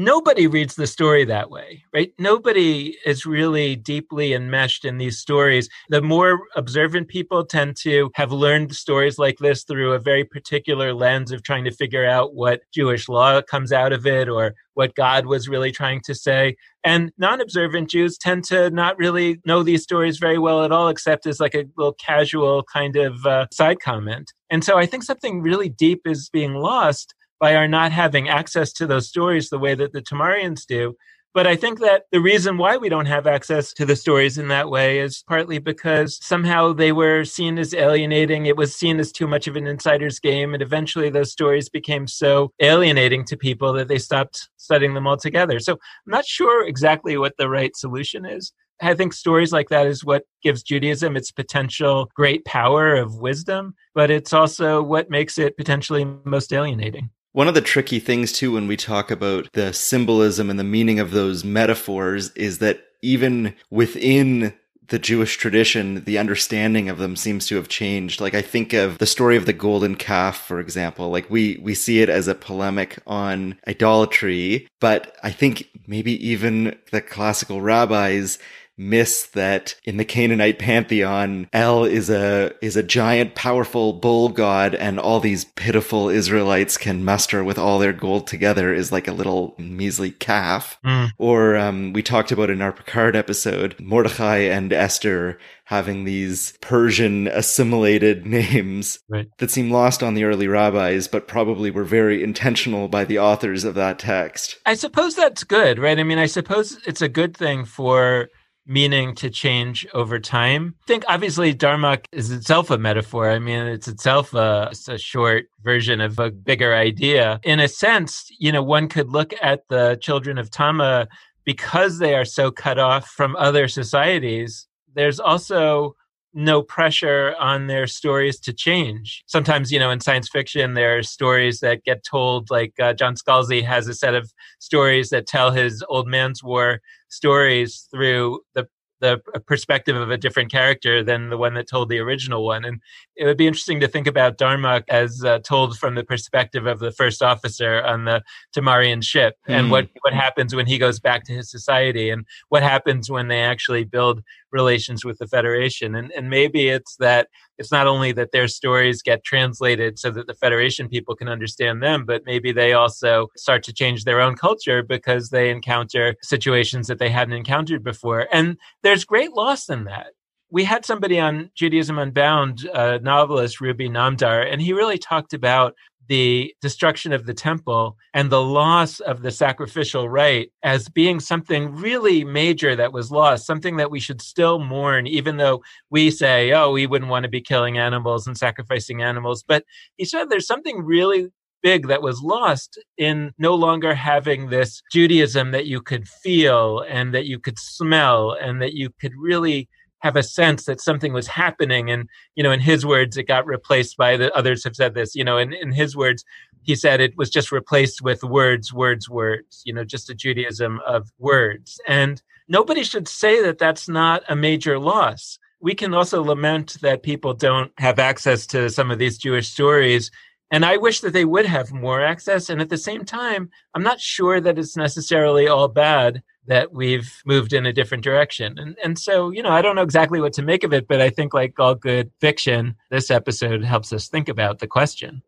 nobody reads the story that way, right? Nobody is really deeply enmeshed in these stories. The more observant people tend to have learned stories like this through a very particular lens of trying to figure out what Jewish law comes out of it or what God was really trying to say. And non observant Jews tend to not really know these stories very well at all, except as like a little casual kind of uh, side comment. And so I think something really deep is being lost by our not having access to those stories the way that the Tamarians do. But I think that the reason why we don't have access to the stories in that way is partly because somehow they were seen as alienating. It was seen as too much of an insider's game. And eventually those stories became so alienating to people that they stopped studying them altogether. So I'm not sure exactly what the right solution is. I think stories like that is what gives Judaism its potential great power of wisdom, but it's also what makes it potentially most alienating. One of the tricky things, too, when we talk about the symbolism and the meaning of those metaphors is that even within the Jewish tradition, the understanding of them seems to have changed. Like I think of the story of the golden calf, for example. Like we, we see it as a polemic on idolatry, but I think maybe even the classical rabbis miss that in the Canaanite pantheon, El is a is a giant, powerful bull god, and all these pitiful Israelites can muster with all their gold together is like a little measly calf. Mm. Or um, we talked about in our Picard episode, Mordecai and Esther having these Persian assimilated *laughs* names Right. that seem lost on the early rabbis, but probably were very intentional by the authors of that text. I suppose that's good, right? I mean, I suppose it's a good thing for meaning to change over time. I think obviously Darmok is itself a metaphor. I mean, it's itself a, it's a short version of a bigger idea. In a sense, you know, one could look at the children of Tama because they are so cut off from other societies. There's also no pressure on their stories to change. Sometimes, you know, in science fiction, there are stories that get told, like uh, John Scalzi has a set of stories that tell his old man's war stories through the the perspective of a different character than the one that told the original one. And it would be interesting to think about Darmok as uh, told from the perspective of the first officer on the Tamarian ship and Hmm. what, what happens when he goes back to his society and what happens when they actually build relations with the Federation. And, and maybe it's that it's not only that their stories get translated so that the Federation people can understand them, but maybe they also start to change their own culture because they encounter situations that they hadn't encountered before. And there's great loss in that. We had somebody on Judaism Unbound, uh, novelist Ruby Namdar, and he really talked about the destruction of the temple and the loss of the sacrificial rite as being something really major that was lost, something that we should still mourn, even though we say, oh, we wouldn't want to be killing animals and sacrificing animals. But he said there's something really big that was lost in no longer having this Judaism that you could feel and that you could smell and that you could really have a sense that something was happening. And, you know, in his words, it got replaced by the others have said this, you know, in, in his words, he said it was just replaced with words, words, words, you know, just a Judaism of words. And nobody should say that that's not a major loss. We can also lament that people don't have access to some of these Jewish stories and I wish that they would have more access. And at the same time, I'm not sure that it's necessarily all bad that we've moved in a different direction. And, and so, you know, I don't know exactly what to make of it, but I think, like all good fiction, this episode helps us think about the question.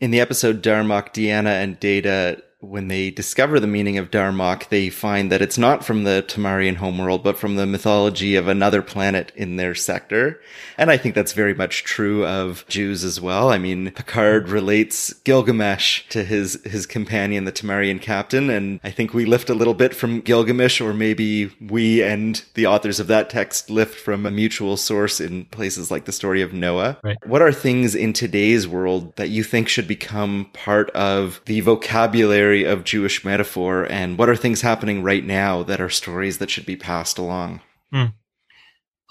In the episode Darmok, Deanna and Data, when they discover the meaning of Darmok, they find that it's not from the Tamarian homeworld, but from the mythology of another planet in their sector. And I think that's very much true of Jews as well. I mean, Picard relates Gilgamesh to his, his companion, the Tamarian captain. And I think we lift a little bit from Gilgamesh, or maybe we and the authors of that text lift from a mutual source in places like the story of Noah. Right. What are things in today's world that you think should become part of the vocabulary of Jewish metaphor? And what are things happening right now that are stories that should be passed along? Hmm.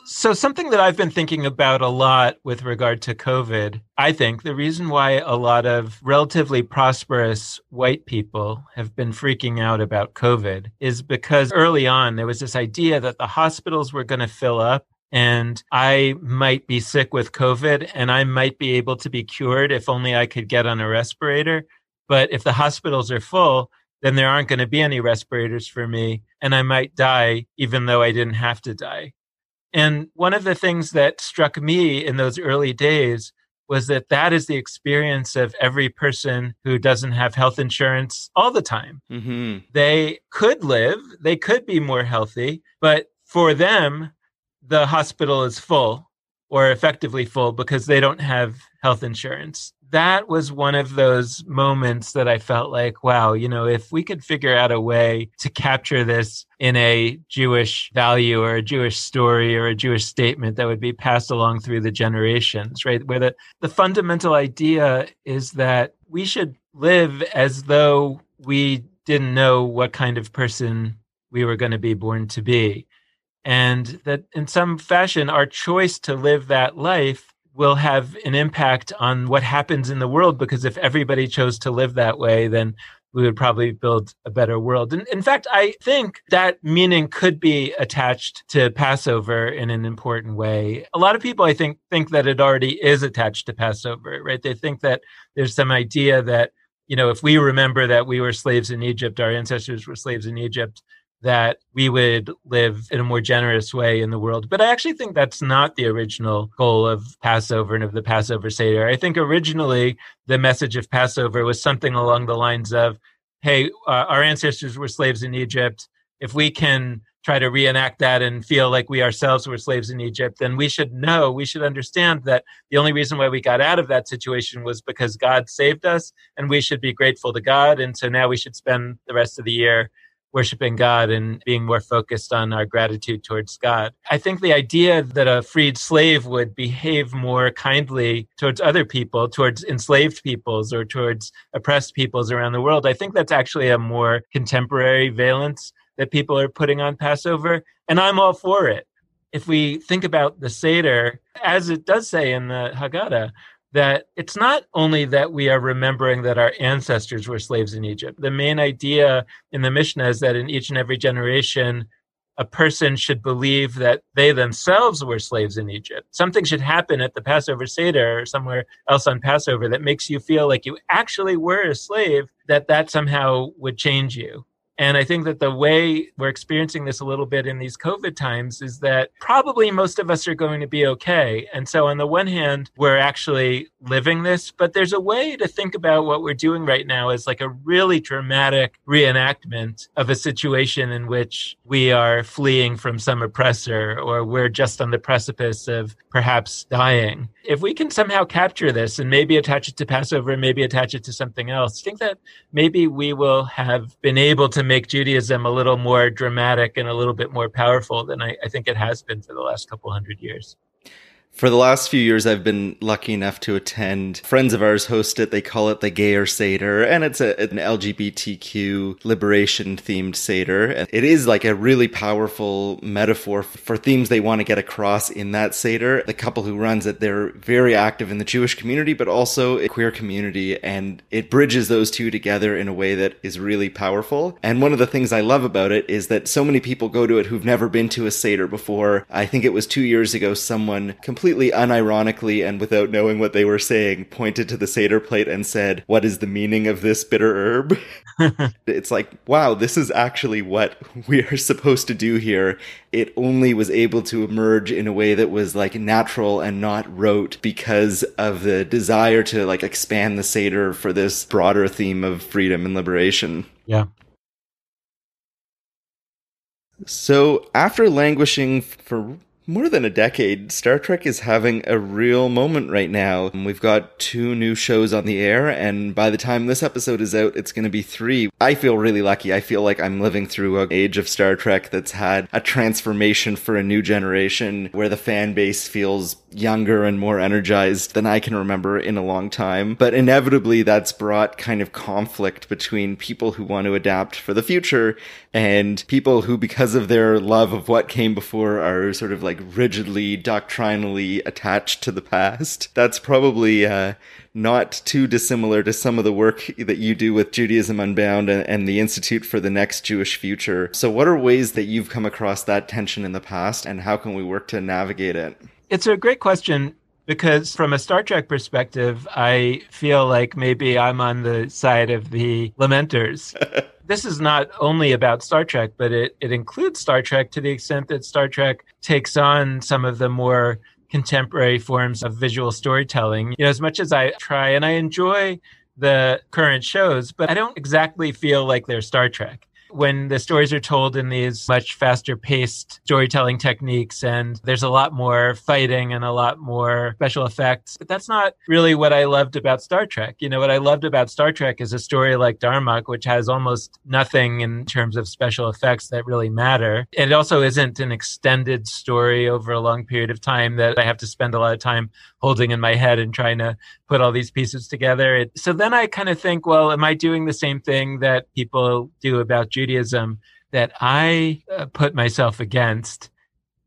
So, something that I've been thinking about a lot with regard to COVID, I think the reason why a lot of relatively prosperous white people have been freaking out about COVID is because early on there was this idea that the hospitals were going to fill up and I might be sick with COVID and I might be able to be cured if only I could get on a respirator. But if the hospitals are full, then there aren't going to be any respirators for me and I might die even though I didn't have to die. And one of the things that struck me in those early days was that that is the experience of every person who doesn't have health insurance all the time. Mm-hmm. They could live, they could be more healthy, but for them, the hospital is full or effectively full because they don't have health insurance. That was one of those moments that I felt like, wow, you know, if we could figure out a way to capture this in a Jewish value or a Jewish story or a Jewish statement that would be passed along through the generations, right? Where the, the fundamental idea is that we should live as though we didn't know what kind of person we were going to be born to be. And that in some fashion, our choice to live that life will have an impact on what happens in the world because if everybody chose to live that way, then we would probably build a better world. And in fact, I think that meaning could be attached to Passover in an important way. A lot of people, I think, think that it already is attached to Passover, right? They think that there's some idea that, you know, if we remember that we were slaves in Egypt, our ancestors were slaves in Egypt, that we would live in a more generous way in the world. But I actually think that's not the original goal of Passover and of the Passover Seder. I think originally the message of Passover was something along the lines of, hey, uh, our ancestors were slaves in Egypt. If we can try to reenact that and feel like we ourselves were slaves in Egypt, then we should know, we should understand that the only reason why we got out of that situation was because God saved us and we should be grateful to God. And so now we should spend the rest of the year worshiping God and being more focused on our gratitude towards God. I think the idea that a freed slave would behave more kindly towards other people, towards enslaved peoples or towards oppressed peoples around the world, I think that's actually a more contemporary valence that people are putting on Passover. And I'm all for it. If we think about the Seder, as it does say in the Haggadah, that it's not only that we are remembering that our ancestors were slaves in Egypt. The main idea in the Mishnah is that in each and every generation, a person should believe that they themselves were slaves in Egypt. Something should happen at the Passover Seder or somewhere else on Passover that makes you feel like you actually were a slave, that that somehow would change you. And I think that the way we're experiencing this a little bit in these COVID times is that probably most of us are going to be okay. And so, on the one hand, we're actually living this, but there's a way to think about what we're doing right now as like a really dramatic reenactment of a situation in which we are fleeing from some oppressor or we're just on the precipice of perhaps dying. If we can somehow capture this and maybe attach it to Passover and maybe attach it to something else, I think that maybe we will have been able to make Judaism a little more dramatic and a little bit more powerful than I, I think it has been for the last couple hundred years. For the last few years, I've been lucky enough to attend. Friends of ours host it. They call it the Gayer Seder, and it's a, an LGBTQ liberation themed Seder. And it is like a really powerful metaphor for themes they want to get across in that Seder. The couple who runs it, they're very active in the Jewish community, but also a queer community, and it bridges those two together in a way that is really powerful. And one of the things I love about it is that so many people go to it who've never been to a Seder before. I think it was two years ago, someone completely completely unironically and without knowing what they were saying, pointed to the Seder plate and said, What is the meaning of this bitter herb? *laughs* it's like, wow, this is actually what we are supposed to do here. It only was able to emerge in a way that was like natural and not rote because of the desire to like expand the Seder for this broader theme of freedom and liberation. Yeah. So, after languishing for more than a decade, Star Trek is having a real moment right now. We've got two new shows on the air, and by the time this episode is out, it's going to be three. I feel really lucky. I feel like I'm living through an age of Star Trek that's had a transformation for a new generation where the fan base feels younger and more energized than I can remember in a long time. But inevitably, that's brought kind of conflict between people who want to adapt for the future and people who, because of their love of what came before, are sort of like rigidly doctrinally attached to the past. That's probably uh, not too dissimilar to some of the work that you do with Judaism Unbound and, and the Institute for the Next Jewish Future. So, what are ways that you've come across that tension in the past, and how can we work to navigate it? It's a great question because from a Star Trek perspective, I feel like maybe I'm on the side of the lamenters. *laughs* this is not only about Star Trek, but it, it includes Star Trek to the extent that Star Trek takes on some of the more contemporary forms of visual storytelling. You know, as much as I try and I enjoy the current shows, but I don't exactly feel like they're Star Trek when the stories are told in these much faster paced storytelling techniques and there's a lot more fighting and a lot more special effects. But that's not really what I loved about Star Trek. You know, what I loved about Star Trek is a story like Darmok, which has almost nothing in terms of special effects that really matter. It also isn't an extended story over a long period of time that I have to spend a lot of time holding in my head and trying to put all these pieces together. It, so then I kind of think, well, am I doing the same thing that people do about Judaism that I uh, put myself against?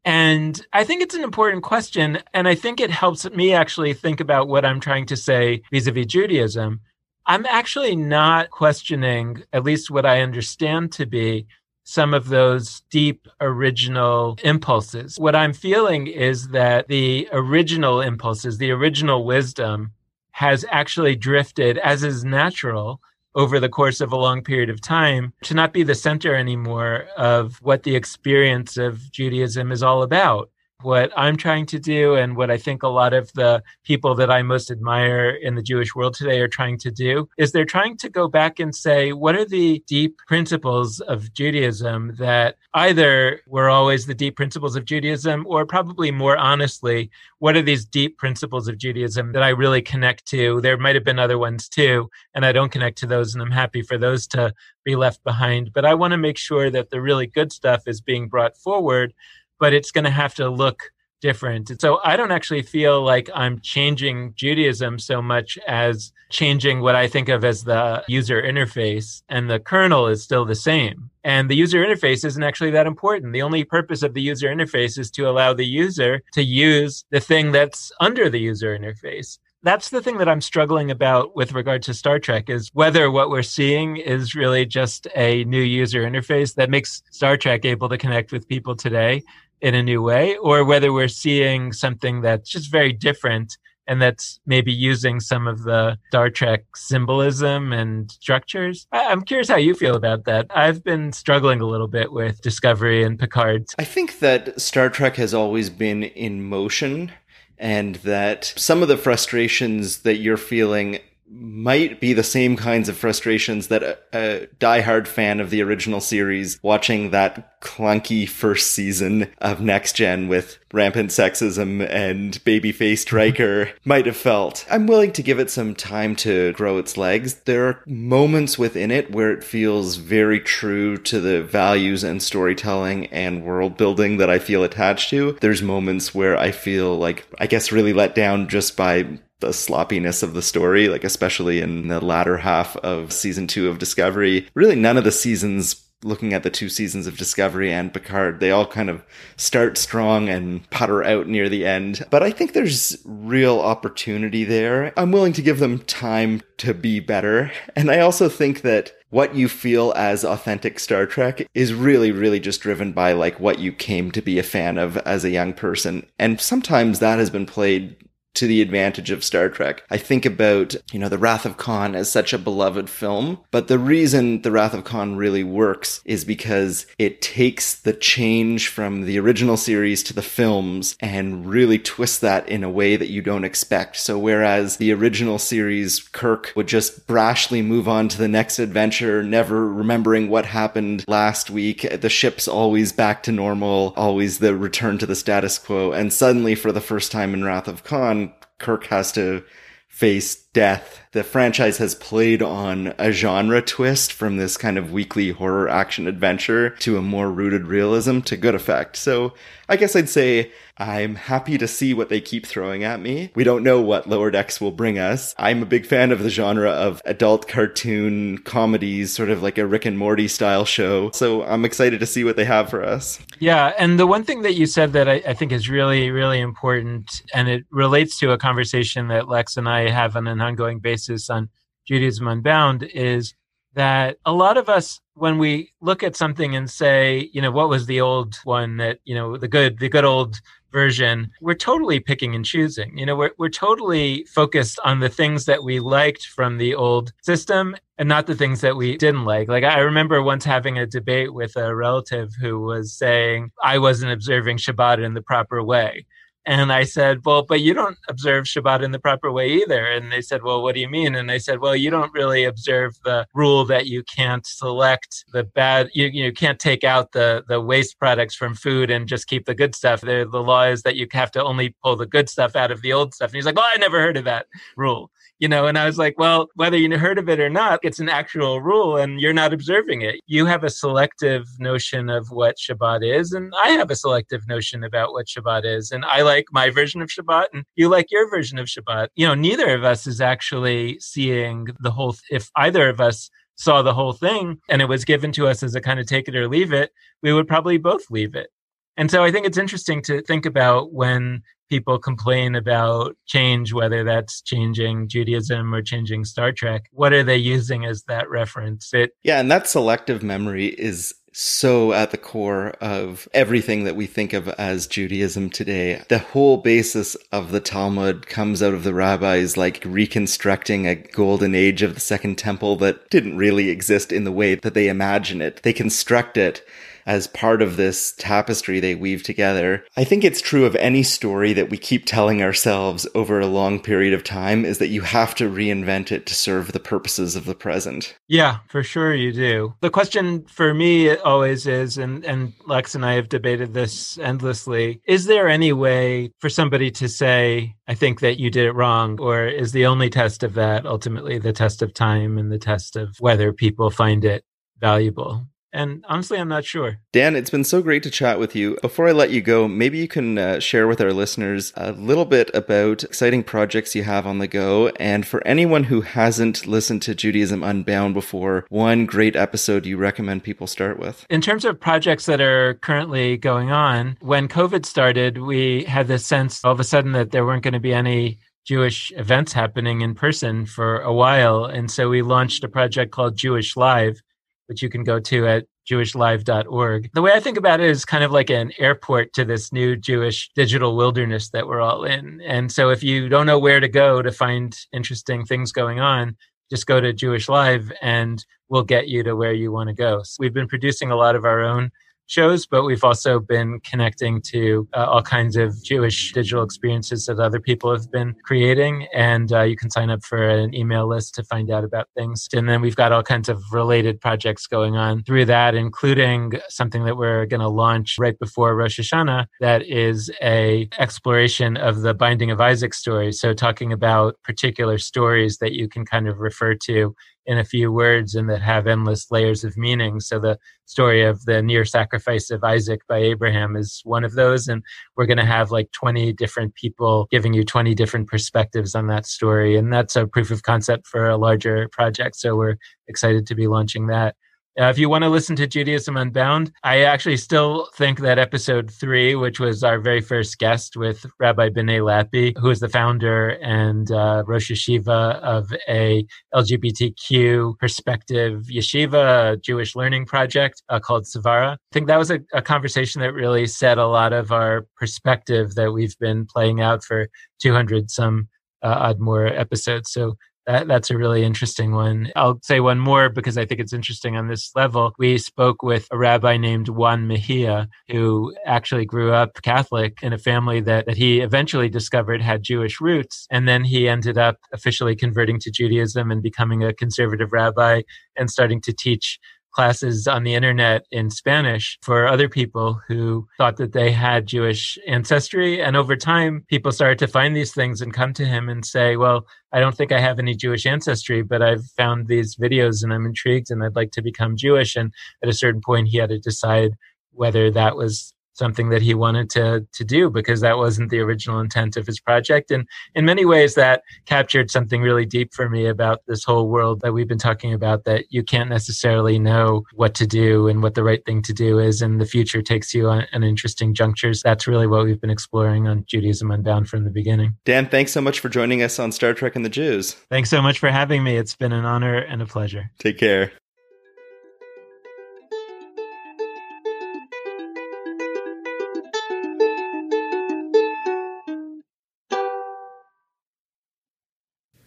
And I think it's an important question. And I think it helps me actually think about what I'm trying to say vis a vis Judaism. I'm actually not questioning, at least what I understand to be, some of those deep original impulses. What I'm feeling is that the original impulses, the original wisdom has actually drifted, as is natural, over the course of a long period of time to not be the center anymore of what the experience of Judaism is all about what I'm trying to do and what I think a lot of the people that I most admire in the Jewish world today are trying to do is they're trying to go back and say, what are the deep principles of Judaism that either were always the deep principles of Judaism or probably more honestly, what are these deep principles of Judaism that I really connect to? There might have been other ones too, and I don't connect to those, and I'm happy for those to be left behind. But I want to make sure that the really good stuff is being brought forward but it's going to have to look different. And So I don't actually feel like I'm changing Judaism so much as changing what I think of as the user interface, and the kernel is still the same. And the user interface isn't actually that important. The only purpose of the user interface is to allow the user to use the thing that's under the user interface that's the thing that I'm struggling about with regard to Star Trek is whether what we're seeing is really just a new user interface that makes Star Trek able to connect with people today in a new way, or whether we're seeing something that's just very different and that's maybe using some of the Star Trek symbolism and structures. I- am curious how you feel about that. I've been struggling a little bit with Discovery and Picard. I think that Star Trek has always been in motion and that some of the frustrations that you're feeling might be the same kinds of frustrations that a, a diehard fan of the original series watching that clunky first season of Next Gen with rampant sexism and baby-faced mm-hmm. Riker might have felt. I'm willing to give it some time to grow its legs. There are moments within it where it feels very true to the values and storytelling and world building that I feel attached to. There's moments where I feel like I guess really let down just by the sloppiness of the story, like especially in the latter half of season two of Discovery. Really, none of the seasons looking at the two seasons of Discovery and Picard, they all kind of start strong and putter out near the end. But I think there's real opportunity there. I'm willing to give them time to be better. And I also think that what you feel as authentic Star Trek is really, really just driven by like what you came to be a fan of as a young person. And sometimes that has been played to the advantage of Star Trek. I think about, you know, The Wrath of Khan as such a beloved film, but the reason The Wrath of Khan really works is because it takes the change from the original series to the films and really twists that in a way that you don't expect. So whereas the original series, Kirk would just brashly move on to the next adventure, never remembering what happened last week, the ship's always back to normal, always the return to the status quo. And suddenly for the first time in Wrath of Khan, Kirk has to face death. The franchise has played on a genre twist from this kind of weekly horror action adventure to a more rooted realism to good effect. So I guess I'd say I'm happy to see what they keep throwing at me. We don't know what Lower Decks will bring us. I'm a big fan of the genre of adult cartoon comedies, sort of like a Rick and Morty style show. So I'm excited to see what they have for us. Yeah. And the one thing that you said that I, I think is really, really important, and it relates to a conversation that Lex and I have on an ongoing basis on Judaism Unbound, is that a lot of us when we look at something and say you know what was the old one that you know the good the good old version, we're totally picking and choosing. You know, we're, we're totally focused on the things that we liked from the old system and not the things that we didn't like. Like I remember once having a debate with a relative who was saying I wasn't observing Shabbat in the proper way. And I said, Well, but you don't observe Shabbat in the proper way either. And they said, Well, what do you mean? And I said, Well, you don't really observe the rule that you can't select the bad, you, you can't take out the, the waste products from food and just keep the good stuff. The, the law is that you have to only pull the good stuff out of the old stuff. And he's like, Well, I never heard of that rule you know and i was like well whether you heard of it or not it's an actual rule and you're not observing it. You have a selective notion of what shabbat is and i have a selective notion about what shabbat is and i like my version of shabbat and you like your version of shabbat. You know neither of us is actually seeing the whole th- if either of us saw the whole thing and it was given to us as a kind of take it or leave it we would probably both leave it. And so I think it's interesting to think about when people complain about change, whether that's changing Judaism or changing Star Trek. What are they using as that reference? It Yeah, and that selective memory is so at the core of everything that we think of as Judaism today. The whole basis of the Talmud comes out of the rabbis like reconstructing a golden age of the Second Temple that didn't really exist in the way that they imagine it. They construct it as part of this tapestry they weave together. I think it's true of any story that we keep telling ourselves over a long period of time is that you have to reinvent it to serve the purposes of the present. Yeah, for sure you do. The question for me always is, and, and Lex and I have debated this endlessly, is there any way for somebody to say, I think that you did it wrong? Or is the only test of that ultimately the test of time and the test of whether people find it valuable? And honestly, I'm not sure. Dan, it's been so great to chat with you. Before I let you go, maybe you can uh, share with our listeners a little bit about exciting projects you have on the go. And for anyone who hasn't listened to Judaism Unbound before, one great episode you recommend people start with. In terms of projects that are currently going on, when COVID started, we had this sense all of a sudden that there weren't going to be any Jewish events happening in person for a while. And so we launched a project called Jewish Live, which you can go to at jewishlive.org. The way I think about it is kind of like an airport to this new Jewish digital wilderness that we're all in. And so if you don't know where to go to find interesting things going on, just go to Jewish Live and we'll get you to where you want to go. So we've been producing a lot of our own shows, but we've also been connecting to uh, all kinds of Jewish digital experiences that other people have been creating. And uh, you can sign up for an email list to find out about things. And then we've got all kinds of related projects going on through that, including something that we're going to launch right before Rosh Hashanah that is a exploration of the Binding of Isaac story. So talking about particular stories that you can kind of refer to in a few words and that have endless layers of meaning. So the story of the near sacrifice of Isaac by Abraham is one of those. And we're going to have like 20 different people giving you 20 different perspectives on that story. And that's a proof of concept for a larger project. So we're excited to be launching that. Uh, if you want to listen to Judaism Unbound, I actually still think that episode three, which was our very first guest with Rabbi Benay Lappe, who is the founder and uh, Rosh Yeshiva of a LGBTQ perspective yeshiva, Jewish learning project uh, called Savara. I think that was a, a conversation that really set a lot of our perspective that we've been playing out for 200 some uh, odd more episodes. So that, that's a really interesting one. I'll say one more because I think it's interesting on this level. We spoke with a rabbi named Juan Mejia, who actually grew up Catholic in a family that, that he eventually discovered had Jewish roots. And then he ended up officially converting to Judaism and becoming a conservative rabbi and starting to teach classes on the internet in Spanish for other people who thought that they had Jewish ancestry. And over time, people started to find these things and come to him and say, Well, I don't think I have any Jewish ancestry, but I've found these videos and I'm intrigued and I'd like to become Jewish. And at a certain point, he had to decide whether that was something that he wanted to to do because that wasn't the original intent of his project. And in many ways that captured something really deep for me about this whole world that we've been talking about that you can't necessarily know what to do and what the right thing to do is and the future takes you on, on interesting junctures. That's really what we've been exploring on Judaism Unbound from the beginning. Dan thanks so much for joining us on Star Trek and the Jews. Thanks so much for having me. It's been an honor and a pleasure. Take care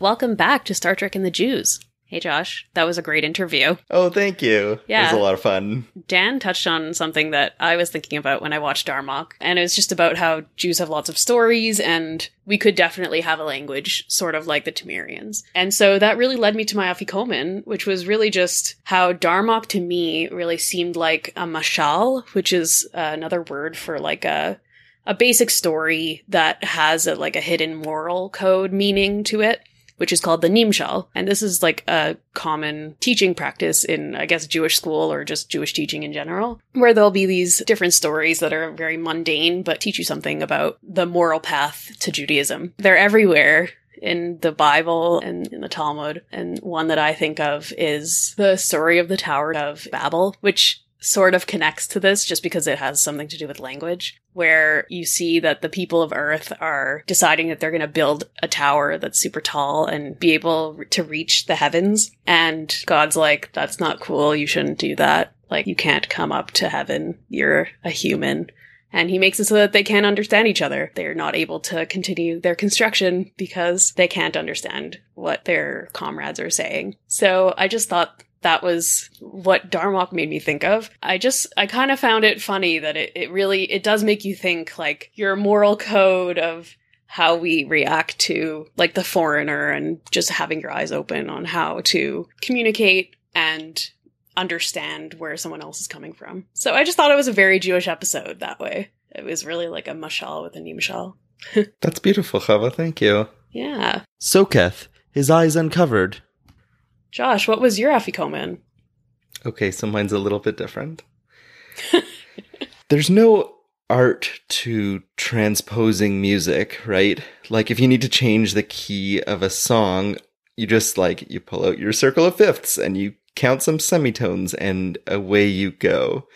Welcome back to Star Trek and the Jews. Hey, Josh, that was a great interview. Oh, thank you. Yeah. It was a lot of fun. Dan touched on something that I was thinking about when I watched Darmok, and it was just about how Jews have lots of stories, and we could definitely have a language sort of like the Tamarians. And so that really led me to my Afikomen, which was really just how Darmok to me really seemed like a mashal, which is uh, another word for like a a basic story that has a, like a hidden moral code meaning to it which is called the Nimshal. And this is like a common teaching practice in, I guess, Jewish school or just Jewish teaching in general, where there'll be these different stories that are very mundane, but teach you something about the moral path to Judaism. They're everywhere in the Bible and in the Talmud. And one that I think of is the story of the Tower of Babel, which sort of connects to this just because it has something to do with language, where you see that the people of Earth are deciding that they're going to build a tower that's super tall and be able to reach the heavens. And God's like, that's not cool. You shouldn't do that. Like, you can't come up to heaven. You're a human. And he makes it so that they can't understand each other. They're not able to continue their construction because they can't understand what their comrades are saying. So I just thought that was what Darmok made me think of. I just, I kind of found it funny that it, it really, it does make you think like your moral code of how we react to like the foreigner and just having your eyes open on how to communicate and understand where someone else is coming from. So I just thought it was a very Jewish episode that way. It was really like a mashal with a nimshal. *laughs* That's beautiful, Chava. Thank you. Yeah. Sokath, his eyes uncovered. Josh, what was your afikoman? Okay, so mine's a little bit different. *laughs* There's no art to transposing music, right? Like if you need to change the key of a song, you just like you pull out your circle of fifths and you count some semitones and away you go.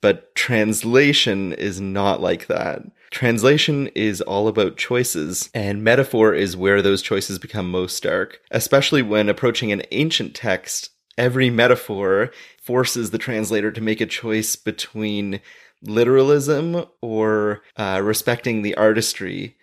But translation is not like that. Translation is all about choices, and metaphor is where those choices become most stark. Especially when approaching an ancient text, every metaphor forces the translator to make a choice between literalism or uh, respecting the artistry.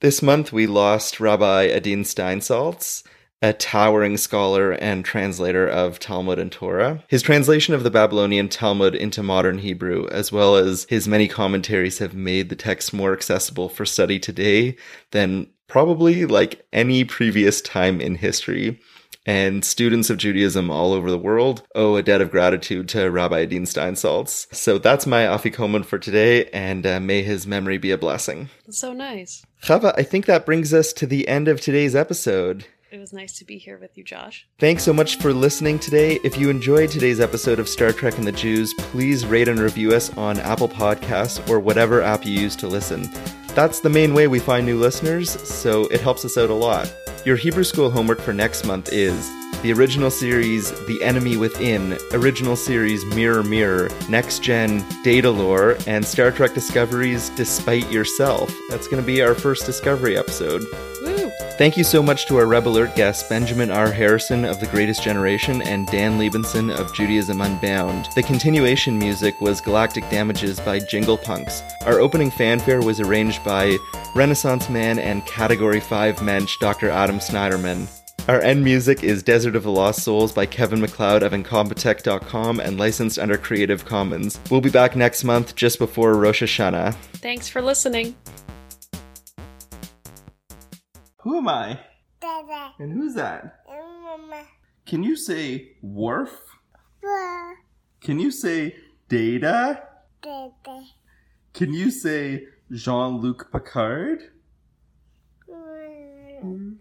This month we lost Rabbi Adin Steinsaltz, a towering scholar and translator of Talmud and Torah. His translation of the Babylonian Talmud into modern Hebrew, as well as his many commentaries, have made the text more accessible for study today than probably like any previous time in history. And students of Judaism all over the world owe a debt of gratitude to Rabbi Adin Steinsaltz. So that's my afikoman for today, and uh, may his memory be a blessing. So nice. Chava, I think that brings us to the end of today's episode. It was nice to be here with you, Josh. Thanks so much for listening today. If you enjoyed today's episode of Star Trek and the Jews, please rate and review us on Apple Podcasts or whatever app you use to listen. That's the main way we find new listeners, so it helps us out a lot. Your Hebrew school homework for next month is the original series The Enemy Within, original series Mirror Mirror, Next Gen Datalore, and Star Trek Discoveries Despite Yourself. That's going to be our first Discovery episode. Woo! Thank you so much to our Rebel Alert guests, Benjamin Ahr Harrison of The Greatest Generation and Dan Libenson of Judaism Unbound. The continuation music was Galactic Damages by Jingle Punks. Our opening fanfare was arranged by Renaissance man and Category 5 mensch Dr. Adam Snyderman. Our end music is Desert of the Lost Souls by Kevin MacLeod of Incompetech.com and licensed under Creative Commons. We'll be back next month just before Rosh Hashanah. Thanks for listening. Who am I? Dada. And who's that? Mama. Can you say Worf? Can you say data? Can you say Jean Luc Picard? Mm.